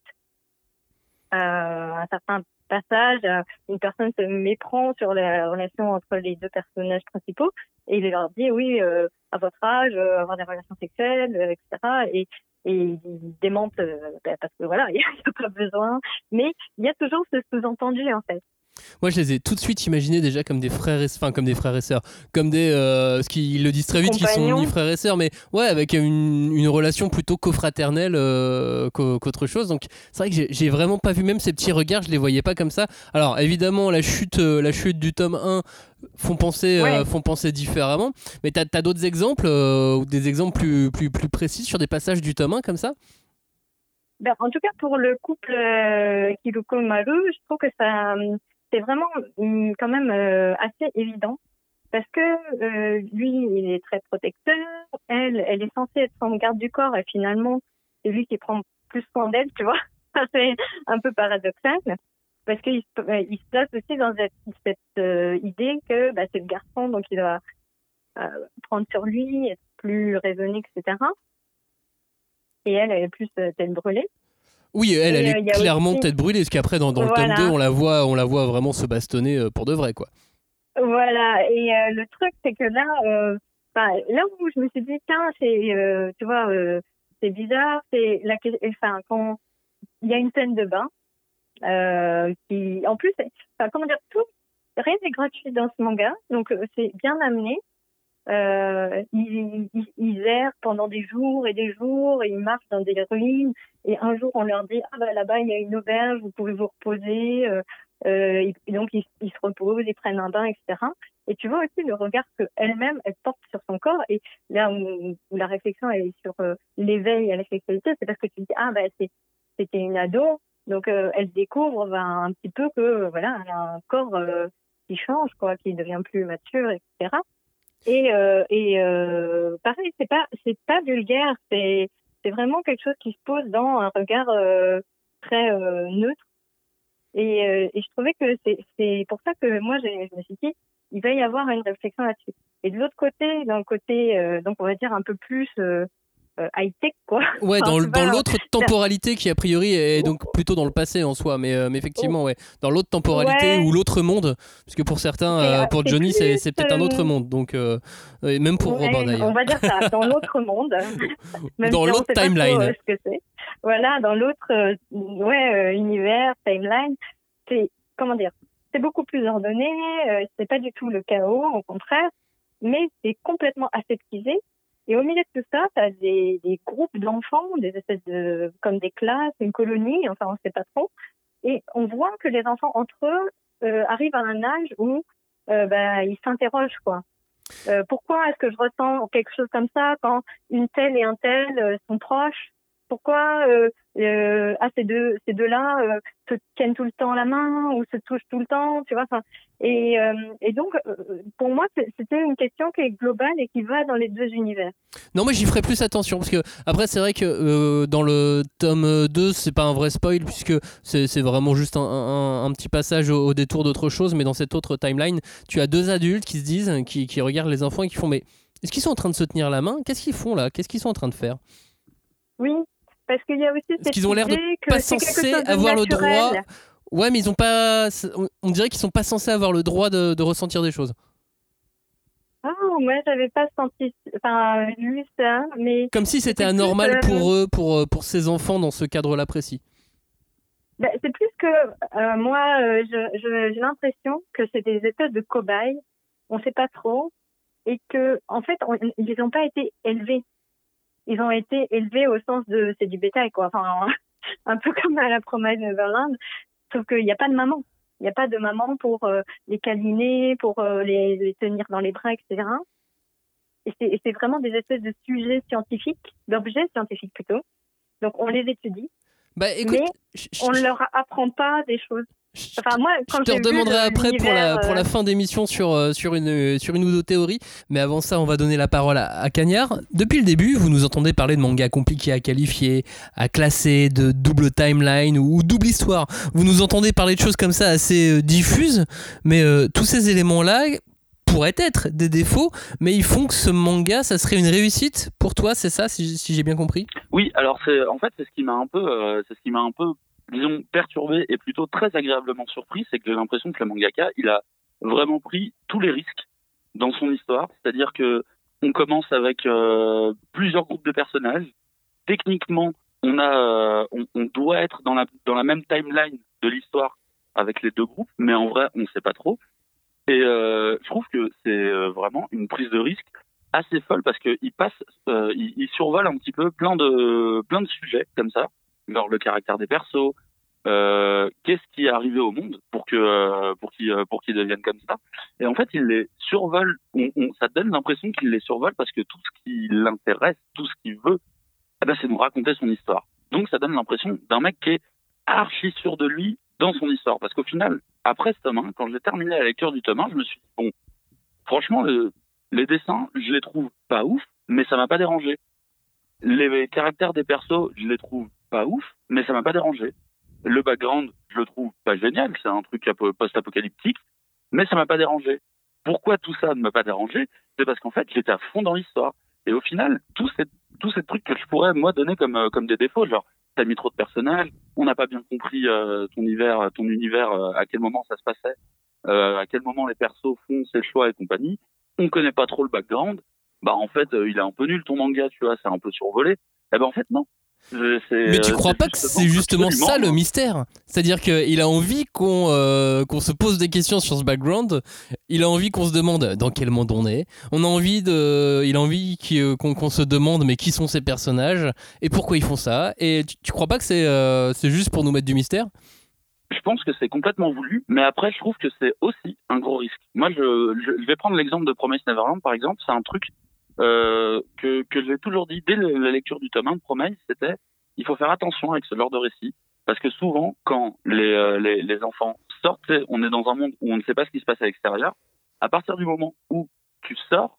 un certain passage, une personne se méprend sur la relation entre les deux personnages principaux et il leur dit oui, euh, à votre âge, euh, avoir des relations sexuelles, euh, etc. Et, et il démente euh, bah, parce que voilà, (laughs) il n'y a pas besoin. Mais il y a toujours ce sous-entendu en fait. Moi, je les ai tout de suite imaginés déjà comme des frères et enfin comme des frères et sœurs, comme des euh, ce qu'ils le disent très vite qu'ils sont ni frères et sœurs, mais ouais, avec une, une relation plutôt cofraternelle euh, qu'au- qu'autre chose. Donc c'est vrai que j'ai- vraiment pas vu même ces petits regards, je les voyais pas comme ça. Alors évidemment, la chute, euh, la chute du tome 1 font penser, euh, font penser différemment. Mais t'as as, d'autres exemples euh, ou des exemples plus, plus plus précis sur des passages du tome 1 comme ça? Ben, en tout cas, pour le couple euh, Kiruko Maru, je trouve que ça, c'est vraiment hum, quand même euh, assez évident. Parce que euh, lui, il est très protecteur. Elle, elle est censée être son garde du corps et finalement, c'est lui qui prend plus soin d'elle, tu vois. (laughs) C'est un peu paradoxal. Parce qu'il se, euh, place aussi dans cette, idée que bah, c'est le garçon, donc il doit prendre sur lui, être plus raisonné, etc. Et elle, elle est plus euh, tête brûlée. Oui, elle, Et, elle euh, est a clairement aussi- tête brûlée, parce qu'après dans, dans le tome 2, on la voit, on la voit vraiment se bastonner euh, pour de vrai, quoi. Voilà, et euh, le truc, c'est que là, euh, enfin, là où je me suis dit, tiens, c'est, euh, tu vois, euh, c'est bizarre, c'est la, enfin, quand il y a une scène de bain, euh, qui, en plus, enfin, comment dire, tout, rien n'est gratuit dans ce manga, donc euh, c'est bien amené. Euh, ils, ils, ils errent pendant des jours et des jours, et ils marchent dans des ruines, et un jour on leur dit, ah bah là-bas il y a une auberge, vous pouvez vous reposer, euh, euh, et donc ils, se reposent, ils prennent un bain, etc. Et tu vois aussi le regard que elle-même elle porte sur son corps. Et là où, où la réflexion est sur euh, l'éveil à la sexualité, c'est parce que tu dis ah bah c'était une ado, donc euh, elle découvre ben, un petit peu que voilà elle a un corps qui change quoi, qui devient plus mature, etc. Et euh, et euh, pareil c'est pas c'est pas vulgaire, c'est c'est vraiment quelque chose qui se pose dans un regard euh, très euh, neutre. Et, euh, et je trouvais que c'est c'est pour ça que moi je me suis dit il va y avoir une réflexion là-dessus. Et de l'autre côté, dans le côté euh, donc on va dire un peu plus euh, high tech quoi. Ouais, Enfin, dans, l'autre temporalité qui a priori est donc plutôt dans le passé en soi, mais, euh, mais effectivement, ouais, dans l'autre temporalité Ouais. ou l'autre monde, parce que pour certains, euh, euh, pour Johnny, c'est peut-être un autre euh, monde, donc euh, même pour Ouais, Robin d'ailleurs. On va dire ça, dans l'autre monde. (laughs) Même Dans si l'autre trop, timeline. euh, ce que. Voilà, dans l'autre euh, ouais, euh, univers, timeline, c'est comment dire, c'est beaucoup plus ordonné, euh, c'est pas du tout le chaos, au contraire, mais c'est complètement aseptisé. Et au milieu de tout ça, tu as des, des groupes d'enfants, des espèces de comme des classes, une colonie, enfin on sait pas trop. Et on voit que les enfants entre eux euh, arrivent à un âge où euh, bah, ils s'interrogent quoi. Euh, pourquoi est-ce que je ressens quelque chose comme ça quand une telle et un tel euh, sont proches? Pourquoi euh, euh, ah, ces deux ces deux-là euh, se tiennent tout le temps la main ou se touchent tout le temps, tu vois enfin, et, et donc, pour moi, c'était une question qui est globale et qui va dans les deux univers. Non, moi j'y ferai plus attention parce que après c'est vrai que dans le tome 2 c'est pas un vrai spoil puisque c'est c'est vraiment juste un, un- un petit passage au, au détour d'autre chose, mais dans cette autre timeline tu as deux adultes qui se disent, qui, qui regardent les enfants et qui font mais est-ce qu'ils sont en train de se tenir la main? Qu'est-ce qu'ils font là? Qu'est-ce qu'ils sont en train de faire? Oui, parce qu'il y a aussi cette qu'ils ont l'air de idée que pas quelque censés chose de avoir le naturel. droit. Ouais, mais ils ont pas. on- dirait qu'ils sont pas censés avoir le droit de, de ressentir des choses. Ah, moi, j'avais pas senti, enfin, lu ça, mais. Comme si c'était c'est plus, anormal euh, pour eux, pour, euh, pour ces enfants dans ce cadre-là précis. Ben, c'est plus que euh, moi, euh, je- je- j'ai l'impression que c'est des espèces de cobayes. On sait pas trop, et que en fait, on- ils n'ont pas été élevés. Ils ont été élevés au sens de c'est du bétail, quoi. Enfin, (laughs) un peu comme à la promesse Neverland, sauf qu'il n'y a pas de maman. Il n'y a pas de maman pour euh, les câliner, pour euh, les, les tenir dans les bras, etc. Et c'est et c'est vraiment des espèces de sujets scientifiques, d'objets scientifiques plutôt. Donc on les étudie. Bah écoute, mais on ne leur apprend pas des choses. Enfin, moi, quand Je te redemanderai après pour la, l'univers, pour la euh, fin d'émission sur, euh, sur, une, sur une ou deux théories. Mais avant ça, on va donner la parole à, à Cagnard. Depuis le début, vous nous entendez parler de mangas compliqués à qualifier, à classer, de double timeline ou, ou double histoire. Vous nous entendez parler de choses comme ça assez euh, diffuses. Mais euh, tous ces éléments-là pourraient être des défauts, mais ils font que ce manga, ça serait une réussite pour toi, c'est ça, si, si j'ai bien compris? Oui, alors c'est en fait c'est ce qui m'a un peu euh, c'est ce qui m'a un peu disons, perturbé et plutôt très agréablement surpris, c'est que j'ai l'impression que le mangaka, il a vraiment pris tous les risques dans son histoire. C'est-à-dire que on commence avec euh, plusieurs groupes de personnages. Techniquement, on euh, doit être dans la même timeline de l'histoire avec les deux groupes, mais en vrai, on ne sait pas trop. Et euh, je trouve que c'est vraiment une prise de risque assez folle parce qu'il passe, il, il, survole un petit peu plein de plein de sujets comme ça, genre le caractère des persos, euh, qu'est-ce qui est arrivé au monde pour que euh, pour qu'ils pour qu'ils deviennent comme ça. Et en fait, il les survole. On, ça donne l'impression qu'il les survole parce que tout ce qui l'intéresse, tout ce qu'il veut, eh ben, c'est nous raconter son histoire. Donc, ça donne l'impression d'un mec qui est archi sûr de lui dans son histoire. Parce qu'au final, après ce tome 1, quand j'ai terminé la lecture du tome 1, je me suis dit, bon, franchement, le, les dessins, je les trouve pas ouf, mais ça m'a pas dérangé. Les caractères des persos, je les trouve pas ouf, mais ça m'a pas dérangé. Le background, je le trouve pas génial, c'est un truc post-apocalyptique, mais ça m'a pas dérangé. Pourquoi tout ça ne m'a pas dérangé? C'est parce qu'en fait, j'étais à fond dans l'histoire. Et au final, tous ces, tous ces trucs que je pourrais, moi, donner comme, euh, comme des défauts, genre, t'as mis trop de personnages, on n'a pas bien compris euh, ton univers, ton univers, euh, à quel moment ça se passait, à quel moment les persos font ses choix et compagnie. On connaît pas trop le background. Bah en fait, il est un peu nul ton manga, tu vois, c'est un peu survolé. Eh ben en fait non. Mais tu crois pas que c'est justement ça le mystère? C'est-à-dire qu'il a envie qu'on euh, qu'on se pose des questions sur ce background. Il a envie qu'on se demande dans quel monde on est. On a envie de, il a envie qu'on qu se demande mais qui sont ces personnages et pourquoi ils font ça. Et tu, tu crois pas que c'est euh, juste pour nous mettre du mystère? Je pense que c'est complètement voulu, mais après je trouve que c'est aussi un gros risque. Moi, je, je, je vais prendre l'exemple de Promise Neverland par exemple. C'est un truc euh, que, que j'ai toujours dit dès la lecture du tome 1 de c'était il faut faire attention avec ce genre de récit parce que souvent quand les, euh, les, les, enfants sortent, on est dans un monde où on ne sait pas ce qui se passe à l'extérieur. À partir du moment où tu sors,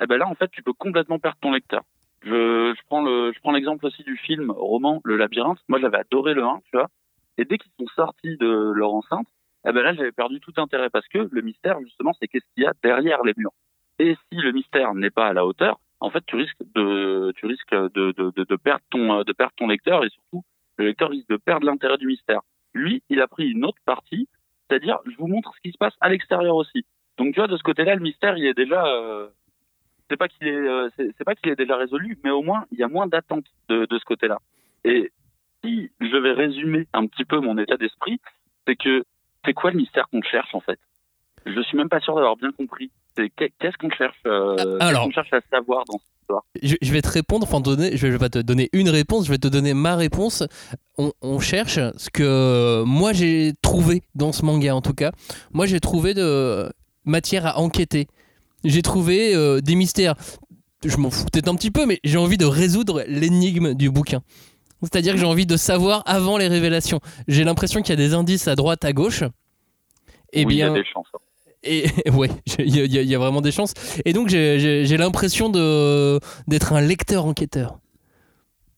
eh ben là en fait tu peux complètement perdre ton lecteur. Je, je prends le je prends l'exemple aussi du film roman Le Labyrinthe. Moi j'avais adoré le 1, tu vois. Et dès qu'ils sont sortis de leur enceinte, eh ben là j'avais perdu tout intérêt parce que le mystère justement c'est qu'est-ce qu'il y a derrière les murs. Et si le mystère n'est pas à la hauteur, en fait, tu risques de, tu risques de, de, de, de, perdre ton, de perdre ton lecteur et surtout, le lecteur risque de perdre l'intérêt du mystère. Lui, il a pris une autre partie, c'est-à-dire, je vous montre ce qui se passe à l'extérieur aussi. Donc, tu vois, de ce côté-là, le mystère, il est déjà, euh, c'est pas qu'il est, euh, c'est pas qu'il est déjà résolu, mais au moins, il y a moins d'attente de, de ce côté-là. Et si je vais résumer un petit peu mon état d'esprit, c'est que c'est quoi le mystère qu'on cherche en fait? Je suis même pas sûr d'avoir bien compris qu'est-ce qu'on cherche, euh, Alors, qu cherche à savoir dans cette histoire? je, je, vais te répondre, enfin donner, je je vais pas te donner une réponse, je vais te donner ma réponse. On, on cherche ce que moi j'ai trouvé dans ce manga en tout cas. Moi j'ai trouvé de matière à enquêter. J'ai trouvé euh, des mystères. Je m'en fous peut-être un petit peu, mais j'ai envie de résoudre l'énigme du bouquin. C'est-à-dire que j'ai envie de savoir avant les révélations. J'ai l'impression qu'il y a des indices à droite, à gauche. Et oui, bien, il y a des chances. Et (laughs) ouais, il y, a vraiment des chances. Et donc j'ai l'impression d'être un lecteur enquêteur.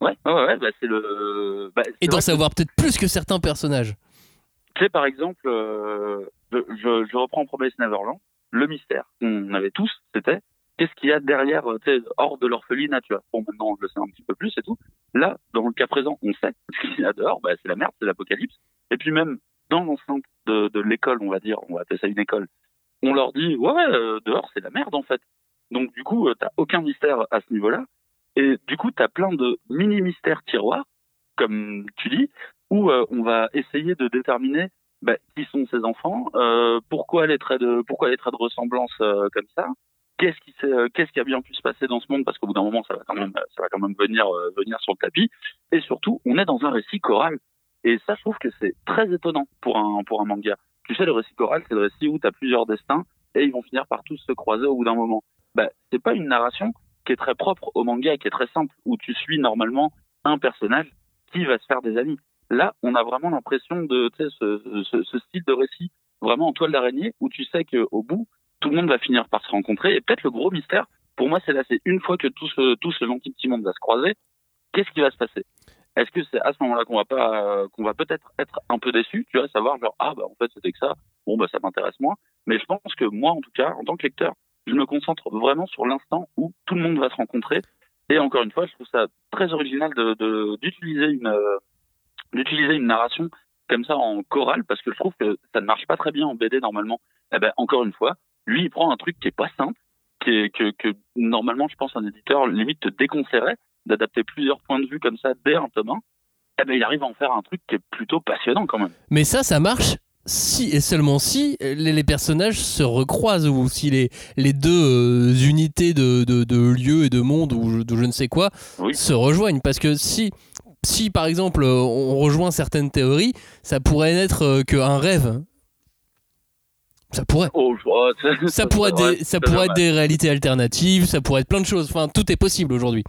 Ouais, ouais, ouais, bah c'est le. Bah, et d'en savoir peut-être plus que certains personnages. Tu sais, par exemple, euh, je, je, reprends Promise Neverland. Le mystère qu'on avait tous, c'était qu'est-ce qu'il y a derrière, hors de l'orphelinat, tu vois. Bon, maintenant, je le sais un petit peu plus et tout. Là, dans le cas présent, on sait (laughs) ce qu'il y a dehors, bah, c'est la merde, c'est l'apocalypse. Et puis même dans l'enceinte de, de l'école, on va dire, on va appeler ça une école, on leur dit ouais, ouais euh, dehors c'est la merde en fait. Donc du coup euh, t'as aucun mystère à ce niveau-là. Et du coup t'as plein de mini mystères tiroirs comme tu dis où euh, on va essayer de déterminer bah, qui sont ces enfants, euh, pourquoi les traits de pourquoi les traits de ressemblance euh, comme ça, qu'est-ce qui qu'est-ce qui a bien pu se passer dans ce monde parce qu'au bout d'un moment ça va quand même ça va quand même venir venir sur le tapis. Et surtout on est dans un récit choral. Et ça je trouve que c'est très étonnant pour un pour un manga tu sais, le récit choral, c'est le récit où tu as plusieurs destins et ils vont finir par tous se croiser au bout d'un moment. Bah, c'est pas une narration qui est très propre au manga, qui est très simple, où tu suis normalement un personnage qui va se faire des amis. Là, on a vraiment l'impression de ce, ce, style de récit vraiment en toile d'araignée, où tu sais qu'au bout, tout le monde va finir par se rencontrer. Et peut-être le gros mystère, pour moi, c'est là, c'est une fois que tout ce, tout ce gentil petit monde va se croiser, qu'est-ce qui va se passer? Est-ce que c'est à ce moment-là qu'on va pas, euh, qu'on va peut-être être un peu déçu, tu vois, savoir genre ah bah en fait c'était que ça, bon bah ça m'intéresse moins. Mais je pense que moi en tout cas, en tant que lecteur, je me concentre vraiment sur l'instant où tout le monde va se rencontrer. Et encore une fois, je trouve ça très original d'utiliser une d'utiliser une narration comme ça en chorale parce que je trouve que ça ne marche pas très bien en BD normalement. Eh ben encore une fois, lui il prend un truc qui est pas simple, que normalement je pense un éditeur limite te déconseillerait d'adapter plusieurs points de vue comme ça dès un tome 1. Eh ben il arrive à en faire un truc qui est plutôt passionnant quand même. Mais ça, ça marche si et seulement si les, les personnages se recroisent ou si les, les deux euh, unités de, de, de lieu et de monde ou je- de je ne sais quoi se rejoignent. Parce que si, si par exemple on rejoint certaines théories, ça pourrait n'être euh, qu'un rêve. Ça pourrait. Oh, Ça pourrait, être ouais, des, ça c'est pourrait être dommage. des réalités alternatives, ça pourrait être plein de choses. Enfin, tout est possible aujourd'hui.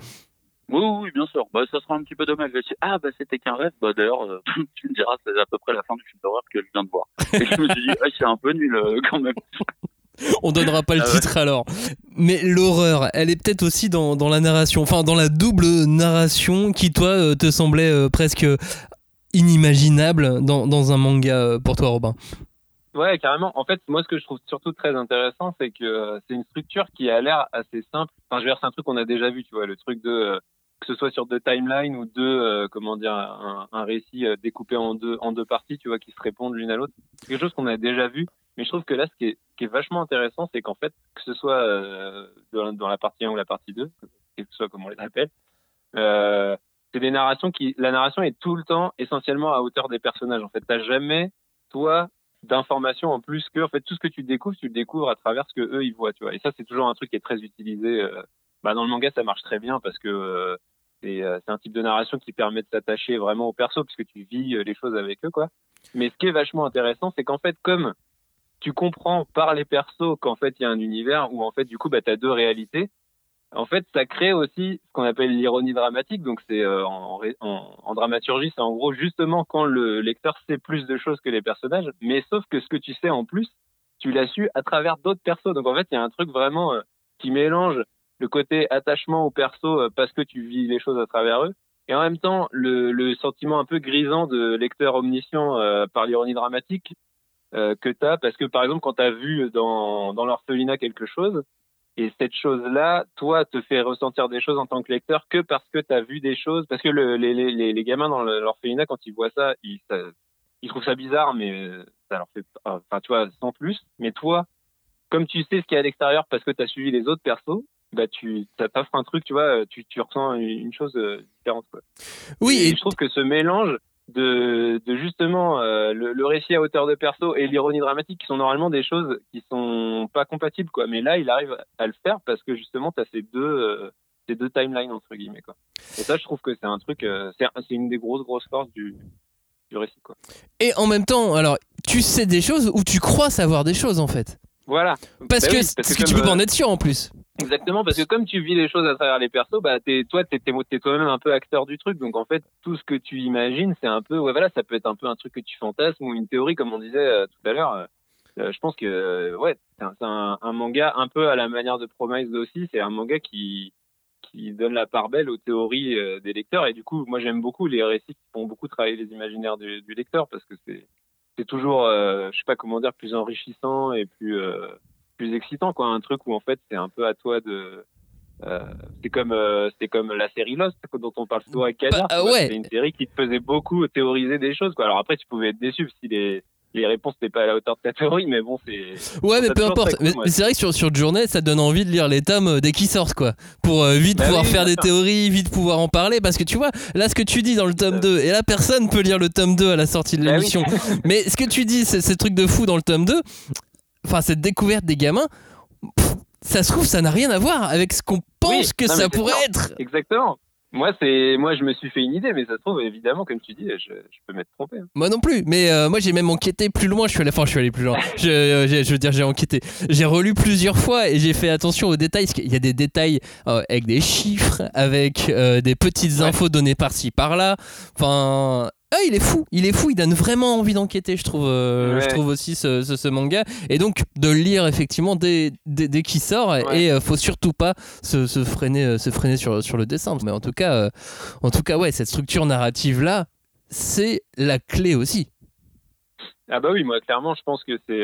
Oui, oui, bien sûr. Bah, ça sera un petit peu dommage. Je dis, ah, bah, c'était qu'un rêve. Bah, d'ailleurs, euh, (laughs) tu me diras, c'est à peu près la fin du film d'horreur que je viens de voir. Et je me suis dit, ah, c'est un peu nul, euh, quand même. (laughs) On donnera pas le Ah ouais. titre alors. Mais l'horreur, elle est peut-être aussi dans, dans la narration, enfin dans la double narration qui, toi, euh, te semblait presque inimaginable dans, dans un manga pour toi, Robin. Ouais, carrément. En fait, moi, ce que je trouve surtout très intéressant, c'est que euh, c'est une structure qui a l'air assez simple. Enfin, je veux dire, c'est un truc qu'on a déjà vu, tu vois, le truc de euh, que ce soit sur deux timelines ou deux, euh, comment dire, un, un récit euh, découpé en deux en deux parties, tu vois, qui se répondent l'une à l'autre. C'est quelque chose qu'on a déjà vu. Mais je trouve que là, ce qui est, ce qui est vachement intéressant, c'est qu'en fait, que ce soit euh, dans, la partie 1 ou la partie 2, quel que soit comme on les appelle, euh, c'est des narrations qui, la narration est tout le temps essentiellement à hauteur des personnages. En fait, t'as jamais, toi, d'informations en plus que, en fait, tout ce que tu découvres, tu le découvres à travers ce que eux ils voient, tu vois. Et ça, c'est toujours un truc qui est très utilisé. euh, bah, dans le manga, ça marche très bien parce que c'est euh, c'est un type de narration qui permet de s'attacher vraiment au perso parce que tu vis euh, les choses avec eux, quoi. Mais ce qui est vachement intéressant, c'est qu'en fait, comme tu comprends par les persos qu'en fait il y a un univers où en fait du coup bah t'as deux réalités. En fait, ça crée aussi ce qu'on appelle l'ironie dramatique. Donc c'est euh, en, en, en dramaturgie, c'est en gros justement quand le lecteur sait plus de choses que les personnages, mais sauf que ce que tu sais en plus, tu l'as su à travers d'autres persos. Donc en fait, il y a un truc vraiment euh, qui mélange le côté attachement au perso euh, parce que tu vis les choses à travers eux, et en même temps le, le sentiment un peu grisant de lecteur omniscient euh, par l'ironie dramatique euh, que tu as, parce que par exemple quand tu as vu dans, dans l'orphelinat quelque chose, et cette chose-là, toi, te fait ressentir des choses en tant que lecteur que parce que tu as vu des choses, parce que le, les, les, les, gamins dans l'orphelinat, quand ils voient ça, ils, ça, ils trouvent ça bizarre, mais euh, ça leur fait, enfin, tu vois, sans plus. Mais toi, comme tu sais ce qu'il y a à l'extérieur parce que tu as suivi les autres persos, bah tu ça t'offre un truc, tu vois, tu, tu ressens une chose euh, différente. Quoi. Oui, et, et- je trouve que ce mélange de, de justement euh, le, le récit à hauteur de perso et l'ironie dramatique qui sont normalement des choses qui sont pas compatibles quoi. Mais là, il arrive à le faire parce que justement, tu as ces deux euh, ces deux timelines entre guillemets quoi. Et ça, je trouve que c'est un truc, euh, c'est une des grosses grosses forces du du récit quoi. Et en même temps, alors, tu sais des choses ou tu crois savoir des choses en fait? Voilà. Parce Bah que, oui, parce que tu peux pas euh, en être sûr en plus. Exactement, parce que comme tu vis les choses à travers les persos, bah t'es, toi t'es, t'es, t'es toi-même un peu acteur du truc, donc en fait tout ce que tu imagines, c'est un peu, ouais voilà, ça peut être un peu un truc que tu fantasmes ou une théorie comme on disait euh, tout à l'heure. Euh, je pense que euh, ouais, c'est, un, c'est un, un manga un peu à la manière de Promise aussi, c'est un manga qui qui donne la part belle aux théories des lecteurs et du coup moi j'aime beaucoup les récits qui font beaucoup travailler les imaginaires du, du lecteur parce que c'est c'est toujours euh, je sais pas comment dire plus enrichissant et plus euh, plus excitant quoi un truc où en fait c'est un peu à toi de euh, c'est comme euh, c'est comme la série Lost dont on parle souvent avec Kader Bah, vois, ouais. c'est une série qui te faisait beaucoup théoriser des choses quoi alors après tu pouvais être déçu si les les réponses n'étaient pas à la hauteur de ta théorie mais bon c'est Ouais, mais peu importe. cool, Mais c'est vrai que sur, sur Journée, ça donne envie de lire les tomes euh, dès qu'ils sortent, quoi. Pour euh, vite Bah pouvoir oui, faire des théories, vite pouvoir en parler. Parce que tu vois, là, ce que tu dis dans le tome 2, et là, personne peut lire le tome 2 à la sortie de Bah oui. l'émission. (laughs) mais ce que tu dis, c'est ces trucs de fou dans le tome 2, enfin, cette découverte des gamins, pff, ça se trouve, ça n'a rien à voir avec ce qu'on pense Oui, que non, ça pourrait sûr. être. Exactement. Moi, c'est, moi, je me suis fait une idée, mais ça se trouve, évidemment, comme tu dis, je, je peux m'être trompé. hein. Moi non plus, mais euh, moi j'ai même enquêté plus loin. Je suis allé, enfin, je suis allé plus loin. Je, euh, je veux dire, j'ai enquêté. J'ai relu plusieurs fois et j'ai fait attention aux détails. Parce qu'il y a des détails euh, avec des chiffres, avec euh, des petites infos données par-ci par-là. Enfin. Ah, il est fou, il est fou, il donne vraiment envie d'enquêter, je trouve, euh, Ouais. je trouve aussi ce, ce- ce manga. Et donc de le lire effectivement dès, dès, dès qu'il sort. Et euh, faut surtout pas se, se freiner, euh, se freiner sur, sur le dessin. Mais en tout cas, euh, en tout cas, ouais, cette structure narrative là, c'est la clé aussi. Ah bah oui, moi clairement, je pense que c'est,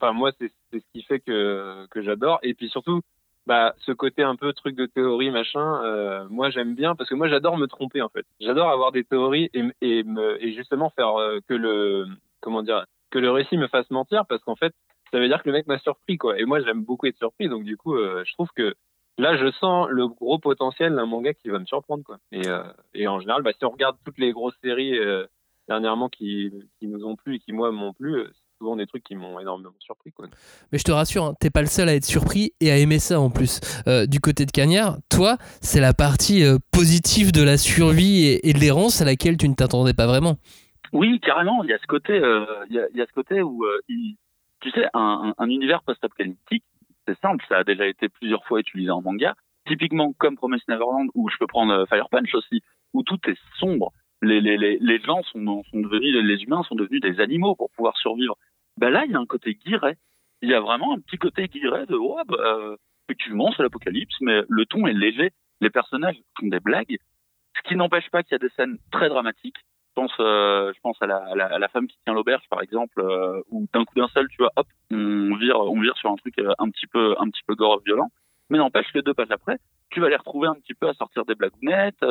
enfin moi c'est c'est ce qui fait que que j'adore. Et puis surtout, bah ce côté un peu truc de théorie machin, euh, moi j'aime bien parce que moi j'adore me tromper en fait. J'adore avoir des théories et, et, et justement faire euh, que le comment dire que le récit me fasse mentir parce qu'en fait ça veut dire que le mec m'a surpris quoi. Et moi j'aime beaucoup être surpris donc du coup euh, je trouve que là je sens le gros potentiel d'un manga qui va me surprendre quoi. Et, euh, et en général bah si on regarde toutes les grosses séries dernièrement qui qui nous ont plu et qui moi m'ont plu souvent des trucs qui m'ont énormément surpris. Quoi. Mais je te rassure, hein, t'es pas le seul à être surpris et à aimer ça en plus. Euh, du côté de Cagnard, toi, c'est la partie euh, positive de la survie et, et de l'errance à laquelle tu ne t'attendais pas vraiment. Oui, carrément. Il y a ce côté, euh, il, y a, il y a ce côté où, euh, il, tu sais, un, un, un univers post-apocalyptique, c'est simple, ça a déjà été plusieurs fois utilisé en manga. Typiquement comme Promise Neverland, où je peux prendre Fire Punch aussi, où tout est sombre. Les, les, les, les gens sont, sont devenus, les humains sont devenus des animaux pour pouvoir survivre ben là, il y a un côté guiret. Il y a vraiment un petit côté guiret de, ouais, bah, euh, effectivement, c'est l'apocalypse, mais le ton est léger. Les personnages font des blagues, ce qui n'empêche pas qu'il y a des scènes très dramatiques. Je pense, euh, je pense à la, femme qui tient l'auberge, par exemple, euh, où d'un coup d'un seul, tu vois, hop, on vire, on vire sur un truc euh, un petit peu, gore violent. Mais n'empêche que deux pages après, tu vas les retrouver un petit peu à sortir des blagounettes.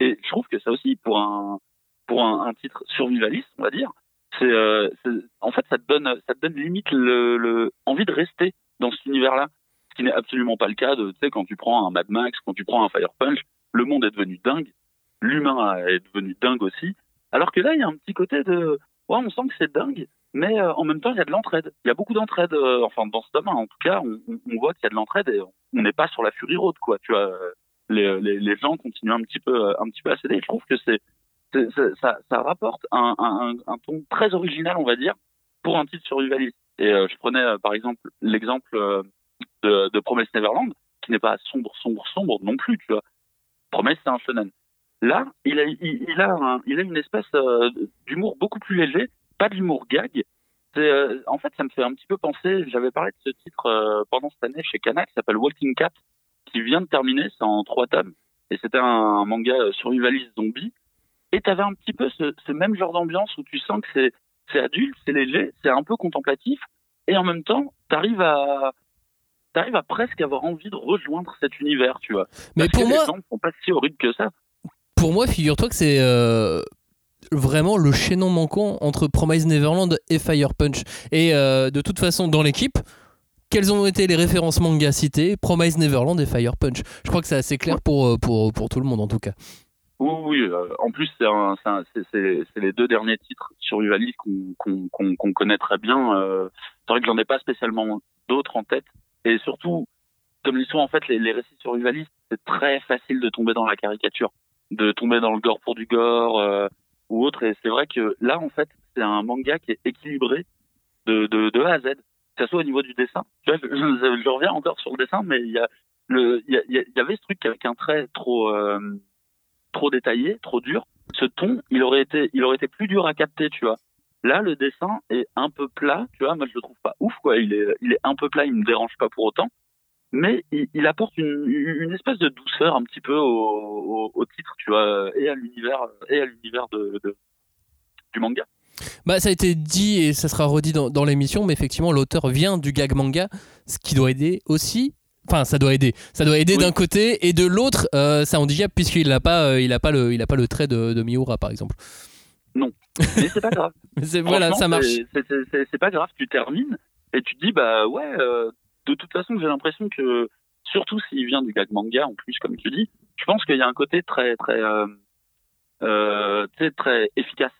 Et je trouve que ça aussi, pour un titre survivaliste, on va dire, c'est euh, en fait ça te donne ça te donne limite le, le envie de rester dans cet univers-là, ce qui n'est absolument pas le cas de tu sais quand tu prends un Mad Max, quand tu prends un Fire Punch, le monde est devenu dingue, l'humain est devenu dingue aussi, alors que là il y a un petit côté de ouais on sent que c'est dingue, mais euh, en même temps il y a de l'entraide, il y a beaucoup d'entraide, euh, enfin dans ce tome en tout cas on, on voit qu'il y a de l'entraide et on n'est pas sur la Fury Road quoi, tu vois les, les, les gens continuent un petit peu un petit peu à céder, je trouve que c'est ça, ça, rapporte un, un, un, ton très original, on va dire, pour un titre survivaliste. Et euh, je prenais euh, par exemple l'exemple euh, de, de Promise Neverland, qui n'est pas sombre, sombre, sombre non plus, tu vois. Promise, c'est un shonen. Là, il a, il, il a, un, il a une espèce d'humour beaucoup plus léger, pas de l'humour gag. C'est, en fait, ça me fait un petit peu penser. J'avais parlé de ce titre pendant cette année chez Kana, qui s'appelle Walking Cat, qui vient de terminer, c'est en trois tomes, et c'était un manga survivaliste zombie et tu avais un petit peu ce, ce même genre d'ambiance où tu sens que c'est adulte, c'est léger, c'est un peu contemplatif, et en même temps, tu arrives à t'arrives à presque avoir envie de rejoindre cet univers, tu vois. Mais Parce pour que moi, les gens sont pas si horribles que ça. Pour moi, figure-toi que c'est euh, vraiment le chaînon manquant entre Promise Neverland et Fire Punch. Et euh, de toute façon, dans l'équipe, quelles ont été les références manga citées? Promise Neverland et Fire Punch. Je crois que c'est assez clair pour, euh, pour, pour tout le monde en tout cas. Oui, oui. Euh, en plus, c'est un, c'est un- c'est- c'est- les deux derniers titres survivalistes qu'on qu'on qu'on qu'on connaît très bien. Euh, c'est vrai que j'en ai pas spécialement d'autres en tête. Et surtout, comme sont en fait les, les récits survivalistes, c'est très facile de tomber dans la caricature, de tomber dans le gore pour du gore euh, ou autre. Et c'est vrai que là, en fait, c'est un manga qui est équilibré de, de, de A à Z, que ce soit au niveau du dessin. Je, je- je reviens encore sur le dessin, mais il y y, y y avait ce truc avec un trait trop euh, trop détaillé, trop dur, ce ton, il aurait été, il aurait été plus dur à capter, tu vois. Là, le dessin est un peu plat, tu vois. Moi, je le trouve pas ouf, quoi. Il est, il est un peu plat, il me dérange pas pour autant, mais il, apporte une, espèce de douceur un petit peu au, titre, tu vois, et à l'univers, et à l'univers de- du manga. Bah, ça a été dit et ça sera redit dans, dans l'émission, mais effectivement, l'auteur vient du gag manga, ce qui doit aider aussi. Enfin, ça doit aider. Ça doit aider Oui. d'un côté et de l'autre, euh, ça handicap puisqu'il n'a pas, euh, il a pas le, il a pas le trait de, de Miura par exemple. Non, mais c'est pas grave. (laughs) C'est- voilà, ça marche. c'est- c'est- c'est- C'est c'est pas grave, tu termines et tu te dis bah ouais. euh, de toute façon, j'ai l'impression que surtout s'il vient du gag manga en plus, comme tu dis, je pense qu'il y a un côté très très euh, très efficace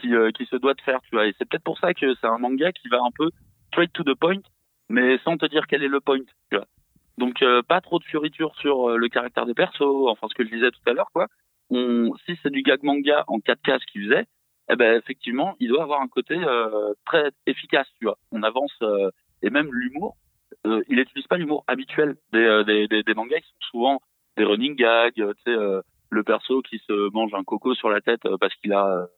qui qui se doit de faire, tu vois. Et c'est peut-être pour ça que c'est un manga qui va un peu straight to the point, mais sans te dire quel est le point, tu vois. Donc euh, pas trop de fioritures sur euh, le caractère des persos, enfin ce que je disais tout à l'heure, quoi. On, si c'est du gag manga en 4 cases qu'il faisait, eh ben effectivement, il doit avoir un côté euh, très efficace, tu vois. On avance euh, et même l'humour, euh, il n'utilise pas l'humour habituel des, euh, des, des, des mangas qui sont souvent des running gags, tu sais, le perso qui se mange un coco sur la tête parce qu'il a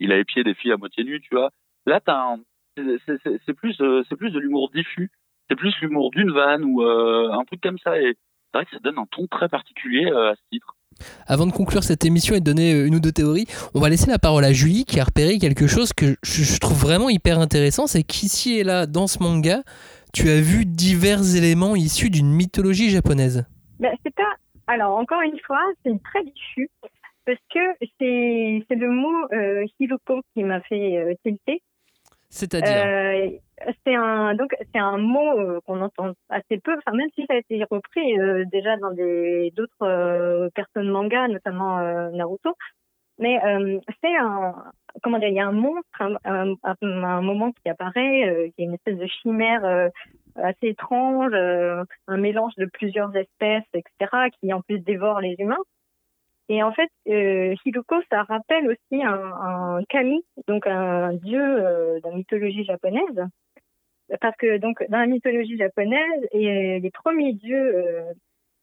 il a épié des filles à moitié nues, tu vois. Là, t'as c'est- plus c'est plus de l'humour diffus, c'est plus l'humour d'une vanne ou euh, un truc comme ça et c'est vrai que ça donne un ton très particulier euh, à ce titre. Avant de conclure cette émission et de donner euh, une ou deux théories, on va laisser la parole à Julie qui a repéré quelque chose que je, trouve vraiment hyper intéressant, c'est qu'ici et là, dans ce manga, tu as vu divers éléments issus d'une mythologie japonaise. Ben, c'est pas. Alors, encore une fois, c'est très diffus parce que c'est c'est le mot euh, Hiroko qui m'a fait euh, tilter. C'est-à-dire Euh, c'est un donc c'est un mot euh, qu'on entend assez peu, enfin même si ça a été repris euh, déjà dans des d'autres personnes manga, notamment Naruto. Mais c'est un comment dire, il y a un monstre, un, moment qui apparaît, qui est une espèce de chimère assez étrange, un mélange de plusieurs espèces, etc., qui en plus dévore les humains. Et en fait, euh, Hiroko, ça rappelle aussi un, un kami, donc un dieu euh, de la mythologie japonaise. Parce que donc dans la mythologie japonaise, et les premiers dieux, euh,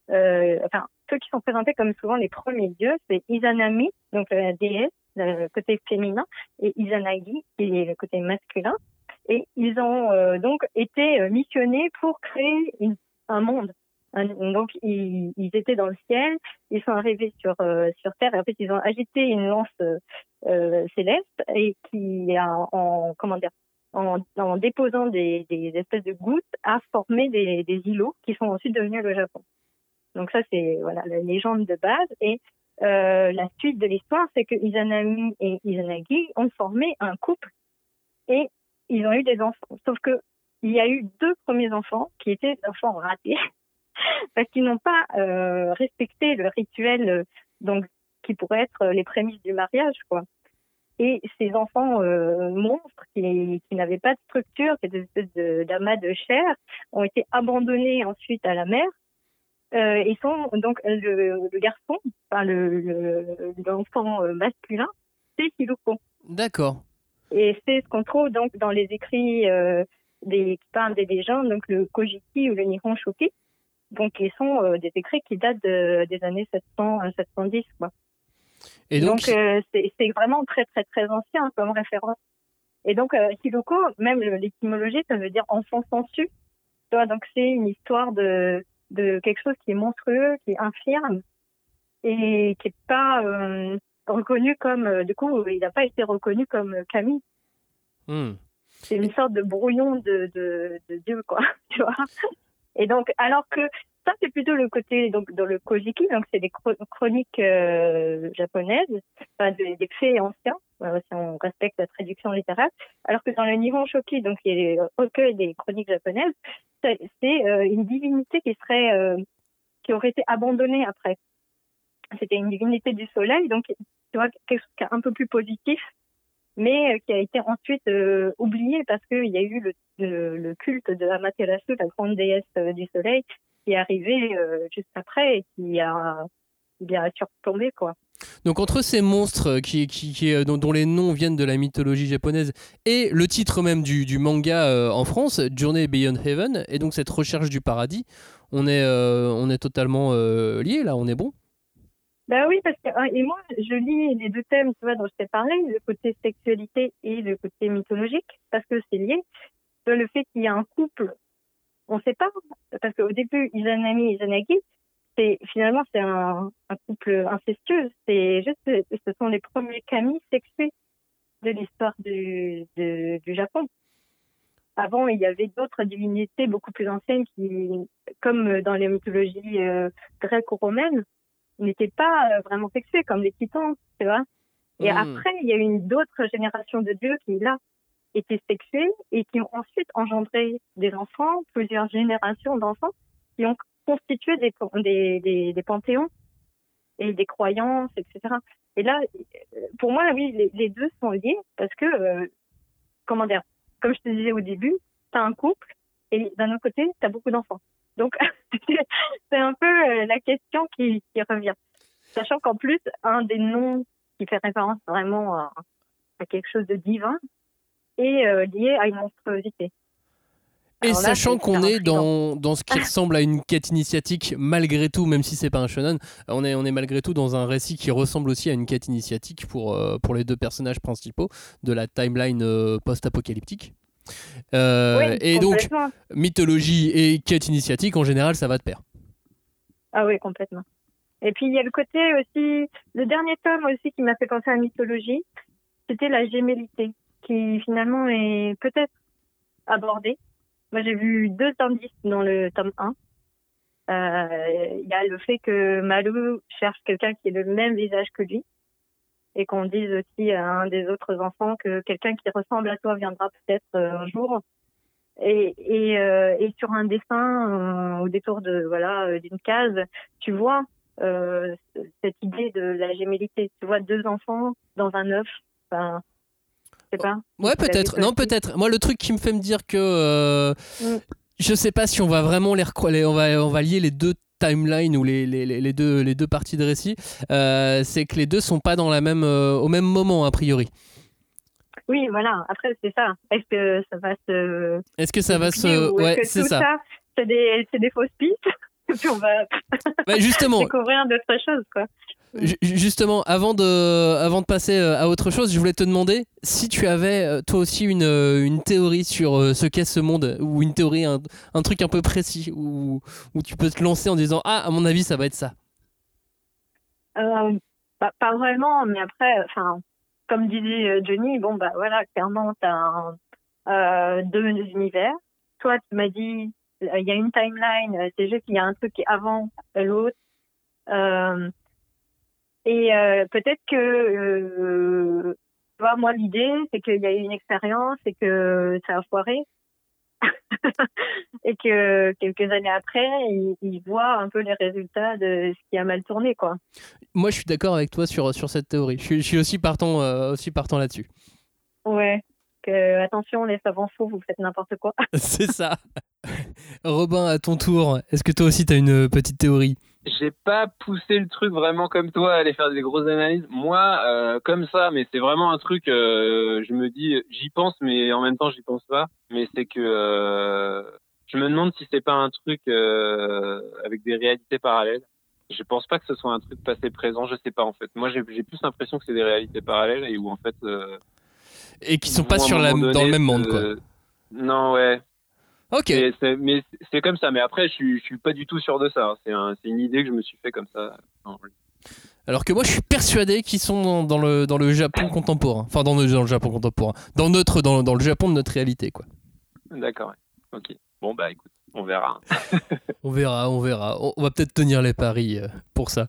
euh, enfin ceux qui sont présentés comme souvent les premiers dieux, c'est Izanami, donc la déesse, le côté féminin, et Izanagi, qui est le côté masculin. Et ils ont euh, donc été euh, missionnés pour créer une- un monde. Donc ils, ils étaient dans le ciel, ils sont arrivés sur euh, sur terre et en fait ils ont agité une lance euh, euh, céleste et qui en comment dire en, en déposant des, des espèces de gouttes a formé des, des îlots qui sont ensuite devenus le Japon. Donc ça c'est voilà la légende de base et euh, la suite de l'histoire c'est que Izanami et Izanagi ont formé un couple et ils ont eu des enfants. Sauf que il y a eu deux premiers enfants qui étaient des enfants ratés (laughs) (laughs) parce qu'ils n'ont pas euh, respecté le rituel euh, donc qui pourrait être les prémices du mariage quoi. Et ces enfants euh, monstres qui, qui n'avaient pas de structure, qui étaient des espèces d'amas de, chair, ont été abandonnés ensuite à la mer. Euh, et sont donc le, le garçon, enfin le le- l'enfant euh, masculin, c'est Hiroko. D'accord. Et c'est ce qu'on trouve donc dans les écrits euh, des, qui parlent des légendes, donc le Kojiki ou le Nihon Shoki, donc qui sont euh, des écrits qui datent de- des années 700 à 710 quoi. Et donc, euh, c'est vraiment très très très ancien comme référence. Et donc euh, Hiroko, même l'étymologie, ça veut dire enfant sensu. Donc c'est une histoire de de quelque chose qui est monstrueux, qui est infirme et qui est pas euh, reconnu comme euh, du coup il n'a pas été reconnu comme Camille. hmm. C'est une sorte de brouillon de, de, de Dieu, quoi, (laughs) tu vois. Et donc, alors que ça, c'est plutôt le côté, donc, dans le Kojiki, donc c'est des chro- chroniques euh, japonaises, enfin, des, des faits anciens, euh, si on respecte la traduction littérale, alors que dans le Nihon Shoki, donc, il y a les recueils des chroniques japonaises, c'est euh, une divinité qui serait, euh, qui aurait été abandonnée après. C'était une divinité du soleil, donc, tu vois, quelque chose qui est un peu plus positif, mais euh, qui a été ensuite euh, oublié parce qu'il y a eu le, le, le culte de Amaterasu, la grande déesse euh, du soleil, qui est arrivé euh, juste après et qui a bien surplombé, quoi. Donc entre ces monstres qui, qui, qui, euh, dont, dont les noms viennent de la mythologie japonaise et le titre même du, du manga euh, en France, Journey Beyond Heaven, et donc cette recherche du paradis, on est, euh, on est totalement euh, liés là, on est bon Bah oui, parce que hein, et moi, je lis les deux thèmes, tu vois, dont je t'ai parlé, le côté sexualité et le côté mythologique, parce que c'est lié. Vois, Le fait qu'il y a un couple, on sait pas, parce qu'au début, Izanami et Izanagi, c'est finalement c'est un, un couple incestueux. C'est juste, ce sont les premiers kami sexués de l'histoire du, de- du Japon. Avant, il y avait d'autres divinités beaucoup plus anciennes qui, comme dans les mythologies euh, grecques ou romaines, n'étaient pas euh, vraiment sexués, comme les titans, tu vois. Et Mm. après, il y a eu une d'autres générations de dieux qui, là, étaient sexués et qui ont ensuite engendré des enfants, plusieurs générations d'enfants, qui ont constitué des, des, des, panthéons et des croyances, etc. Et là, euh, pour moi, oui, les, deux sont liés parce que, euh, comment dire, comme je te disais au début, tu as un couple et d'un autre côté, tu as beaucoup d'enfants. Donc, (laughs) c'est un peu euh, la question qui, revient. Sachant qu'en plus, un des noms qui fait référence vraiment à quelque chose de divin est euh, lié à une monstruosité. Et Alors sachant qu'on est dans, dans ce qui (laughs) ressemble à une quête initiatique, malgré tout, même si c'est pas un shonen, on est, on est malgré tout dans un récit qui ressemble aussi à une quête initiatique pour, euh, pour les deux personnages principaux de la timeline euh, post-apocalyptique. Oui, et donc, mythologie et quête initiatique, en général, ça va de pair. Ah oui, complètement. Et puis il y a le côté aussi, le dernier tome aussi qui m'a fait penser à la mythologie, c'était la gémellité, qui finalement est peut-être abordée, moi j'ai vu deux indices dans le tome 1. Euh, Il y a le fait que Malou cherche quelqu'un qui ait le même visage que lui et qu'on dise aussi à un des autres enfants que quelqu'un qui ressemble à toi viendra peut-être euh, un jour. Et, et, euh, et sur un dessin euh, au détour de voilà euh, d'une case, tu vois cette idée de la gémellité. Tu vois deux enfants dans un œuf. Enfin, sais pas. Ouais, peut-être. Non, peut-être. Moi, le truc qui me fait me dire que euh, Mm. je sais pas si on va vraiment les, on va on va lier les deux timelines ou les, les, les- les deux les deux parties de récit, euh, c'est que les deux sont pas dans la même euh, au même moment a priori. Oui, voilà. Après, c'est ça. Est-ce que ça va se. Est-ce que ça va se ouais, c'est ça. c'est des, c'est des fausses pistes? (laughs) Et puis on va Bah, justement, (laughs) découvrir d'autres choses, quoi. Ju- Justement, avant de, passer euh, à autre chose, je voulais te demander si tu avais euh, toi aussi une, euh, théorie sur ce qu'est ce monde, ou une théorie, un, truc un peu précis, où, tu peux te lancer en disant Ah, à mon avis, ça va être ça. Pas, vraiment, mais après, comme disait Johnny, bon, bah voilà, clairement, tu as deux univers. Toi, tu m'as dit, il y a une timeline, c'est juste qu'il y a un truc qui est avant l'autre. Et euh, peut-être que, euh, tu vois, moi, l'idée, c'est qu'il y a eu une expérience et que ça a foiré. (laughs) et que quelques années après, ils, ils voient un peu les résultats de ce qui a mal tourné, quoi. Moi, je suis d'accord avec toi sur, sur cette théorie. Je suis, je suis aussi partant, euh, aussi partant là-dessus. Ouais. Que, attention, les savants fous, vous faites n'importe quoi. (laughs) C'est ça. Robin, à ton tour, est-ce que toi aussi tu as une petite théorie? J'ai pas poussé le truc vraiment comme toi à aller faire des grosses analyses. Moi, euh, comme ça, mais c'est vraiment un truc. euh, je me dis, j'y pense, mais en même temps, j'y pense pas. Mais c'est que euh, je me demande si c'est pas un truc euh, avec des réalités parallèles. Je pense pas que ce soit un truc passé présent. Je sais pas en fait. Moi, j'ai plus l'impression que c'est des réalités parallèles et où en fait. euh, Et qui sont pas sur la, dans le même monde, se- quoi. Non, ouais. Ok. Mais c'est- Mais c'est comme ça. Mais après, je je suis pas du tout sûr de ça. hein. C'est un, c'est une idée que je me suis fait comme ça. Alors que moi, je suis persuadé qu'ils sont dans, dans le, dans le Japon contemporain. Enfin, dans le, dans le Japon contemporain. Dans, notre, dans, dans le Japon de notre réalité, quoi. D'accord. Ok. Bon bah écoute, on verra. (laughs) On verra, on verra. On on va peut-être tenir les paris euh, pour ça.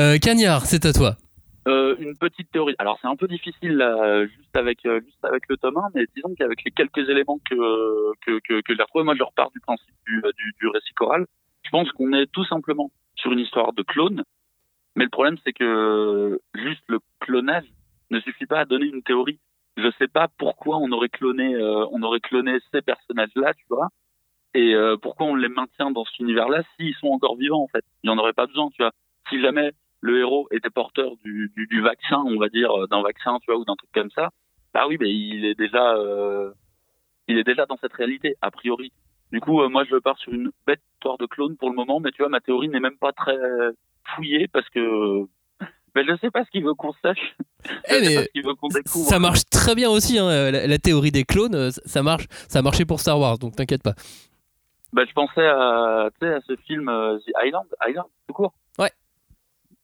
Euh, Cagnard, c'est à toi. Euh, une petite théorie. Alors c'est un peu difficile là, juste avec euh, juste avec le tome 1, mais disons qu'avec les quelques éléments que que que, que j'ai retrouvés, moi je repars du principe du, euh, du du récit choral. Je pense qu'on est tout simplement sur une histoire de clone, mais le problème c'est que juste le clonage ne suffit pas à donner une théorie. Je sais pas pourquoi on aurait cloné euh, on aurait cloné ces personnages-là, tu vois, et euh, pourquoi on les maintient dans cet univers-là s'ils sont encore vivants en fait. Il n'y en aurait pas besoin, tu vois. Si jamais le héros était porteur du, du, du vaccin, on va dire, euh, d'un vaccin, tu vois, ou d'un truc comme ça, bah oui, mais il est déjà, euh, il est déjà dans cette réalité, a priori. Du coup, euh, moi, je pars sur une bête histoire de clone pour le moment, mais tu vois, ma théorie n'est même pas très fouillée parce que, (laughs) ben, je sais pas ce qu'il veut qu'on sache. Eh, (laughs) je sais mais pas ce qu'il veut découvre. Ça marche très bien aussi, hein, la, la théorie des clones. Ça marche, ça a marché pour Star Wars, donc t'inquiète pas. Bah, je pensais à, à ce film The Island, Island, tout court. Ouais.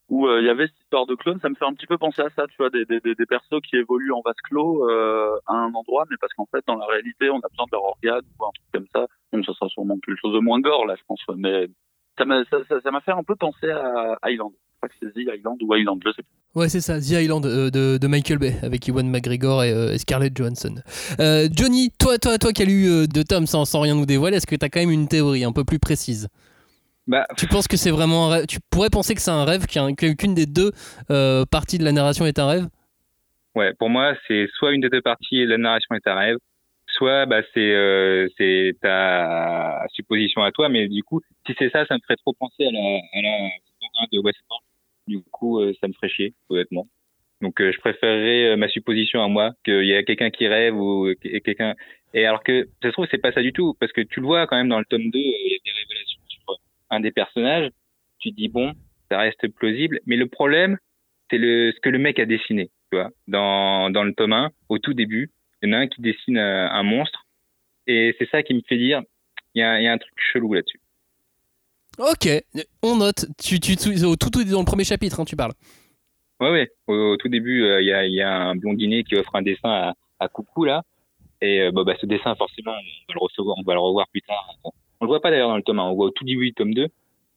Où euh, il y avait cette histoire de clones, ça me fait un petit peu penser à ça, tu vois, des, des, des, persos qui évoluent en vase clos euh, à un endroit, mais parce qu'en fait, dans la réalité, on a besoin de leur organe ou un truc comme ça. Donc, ça sera sûrement quelque chose de moins gore, là, je pense. Mais ça m'a ça, ça, ça fait un peu penser à Island. Je crois que c'est The Island ou Island, je sais plus. Ouais, c'est ça, The Island euh, de, de Michael Bay avec Ewan McGregor et, euh, et Scarlett Johansson. Euh, Johnny, toi, toi, toi qui as lu euh, de Tom sans, sans rien nous dévoiler, est-ce que tu as quand même une théorie un peu plus précise? Bah, Tu penses que c'est vraiment un rêve? Tu pourrais penser que c'est un rêve, qu'un- qu'une des deux euh, parties de la narration est un rêve? Ouais, pour moi, c'est soit une des deux parties, la narration est un rêve, soit bah, c'est euh, c'est ta supposition à toi, mais du coup, si c'est ça, ça me ferait trop penser à la, à la saison 1 de Westworld. Du coup, euh, ça me ferait chier, honnêtement. Donc, euh, je préférerais euh, ma supposition à moi, qu'il y a quelqu'un qui rêve ou et quelqu'un. Et alors que, ça se trouve, c'est pas ça du tout, parce que tu le vois quand même dans le tome 2, euh, il y a des révélations un des personnages. Tu te dis bon, ça reste plausible, mais le problème, c'est le ce que le mec a dessiné tu vois, dans, dans le tome 1, au tout début, il y en a un qui dessine euh, un monstre, et c'est ça qui me fait dire, il y a, y a un truc chelou là-dessus. Ok, on note. Tu, tu, tu- au tout, tout dans le premier chapitre, hein, tu parles. Ouais, ouais, au, au tout début, euh, il y, a, y a un blondinet qui offre un dessin à, à Coucou, là, Et euh, bah, bah, ce dessin, forcément, on va le recevoir, on va le revoir plus tard. On, le voit pas d'ailleurs dans le tome 1, on le voit au tout début du tome 2.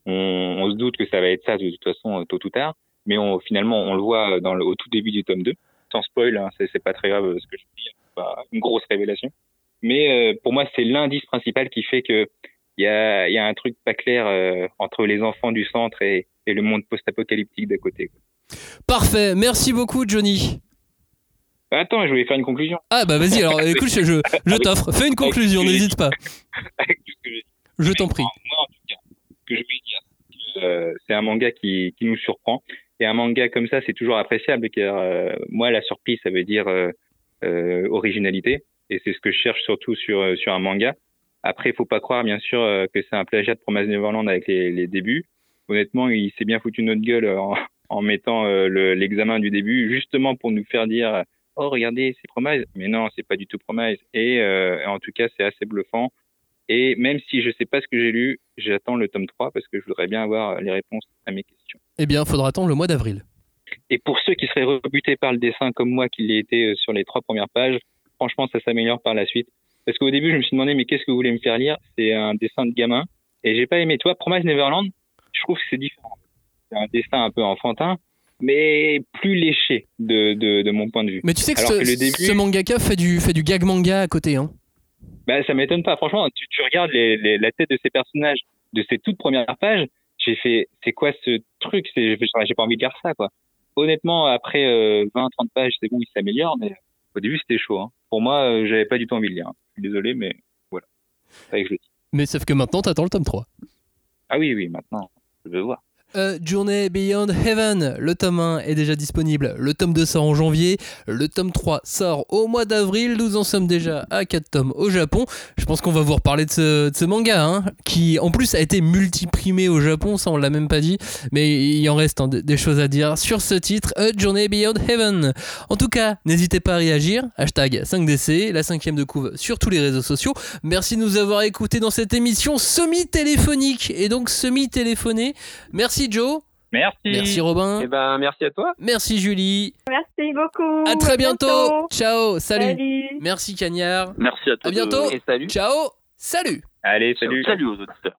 On, on se doute que ça va être ça de toute façon, euh, tôt ou tard. Mais on, finalement, on le voit dans le, au tout début du tome 2. Sans spoil, hein, c'est, pas très grave ce que je dis, c'est pas une grosse révélation. Mais euh, pour moi, c'est l'indice principal qui fait que il y a, y a un truc pas clair euh, entre les enfants du centre et, et le monde post-apocalyptique d'à côté. quoi. Parfait, merci beaucoup Johnny. Attends, je voulais faire une conclusion. Ah bah vas-y, alors (laughs) écoute, je, je, je t'offre. Fais une conclusion, n'hésite pas. (laughs) Avec tout ce que j'ai dit. Je t'en prie. Moi, en tout cas, ce que je voulais dire, c'est que, euh, c'est un manga qui, qui nous surprend. Et un manga comme ça, c'est toujours appréciable car euh, moi, la surprise, ça veut dire euh, euh, originalité. Et c'est ce que je cherche surtout sur, sur un manga. Après, il faut pas croire, bien sûr, que c'est un plagiat de Promise Neverland avec les, les débuts. Honnêtement, il s'est bien foutu notre gueule en, en mettant le- l'examen du début, justement pour nous faire dire Oh, regardez, c'est Promise. Mais non, c'est pas du tout Promise. Et euh, en tout cas, c'est assez bluffant. Et même si je sais pas ce que j'ai lu, j'attends le tome 3 parce que je voudrais bien avoir les réponses à mes questions. Eh bien, faudra attendre le mois d'avril. Et pour ceux qui seraient rebutés par le dessin comme moi qui l'ai été euh, sur les trois premières pages, franchement, ça s'améliore par la suite. Parce qu'au début, je me suis demandé, mais qu'est-ce que vous voulez me faire lire? C'est un dessin de gamin. Et j'ai pas aimé. Toi, Promise Neverland, je trouve que c'est différent. C'est un dessin un peu enfantin, mais plus léché de, de, de mon point de vue. Mais tu sais que, Alors ce, que le début, ce mangaka fait du, fait du gag manga à côté. Hein. Bah, ça m'étonne pas. Franchement, tu, tu regardes les, les- la tête de ces personnages de ces toutes premières pages, j'ai fait, c'est quoi ce truc? C'est, j'ai pas envie de lire ça, quoi. Honnêtement, après euh, 20, 30 pages, c'est bon, il s'améliore, mais au début, c'était chaud. Hein. Pour moi, euh, j'avais pas du tout envie de lire. hein. Je suis désolé, mais voilà. Que je le dis. Mais sauf que maintenant, t'attends le tome 3. Ah oui, oui, maintenant, je veux voir. Euh, Journey Beyond Heaven, le tome 1 est déjà disponible, le tome 2 sort en janvier, le tome 3 sort au mois d'avril, nous en sommes déjà à 4 tomes au Japon. Je pense qu'on va vous reparler de ce, manga, hein, qui en plus a été multiprimé au Japon, ça on l'a même pas dit, mais il en reste hein, des choses à dire sur ce titre, A Journey Beyond Heaven. En tout cas, n'hésitez pas à réagir, hashtag 5DC, la cinquième de couve sur tous les réseaux sociaux. Merci de nous avoir écoutés dans cette émission semi-téléphonique et donc semi-téléphonée. Merci Joe. Merci. Merci Robin. Eh ben, merci à toi. Merci Julie. Merci beaucoup. À très bientôt. bientôt. Ciao. Salut. Salut. Merci Cagnard. Merci à tous. À bientôt. Et salut. Ciao. Salut. Allez, salut. Salut aux auditeurs.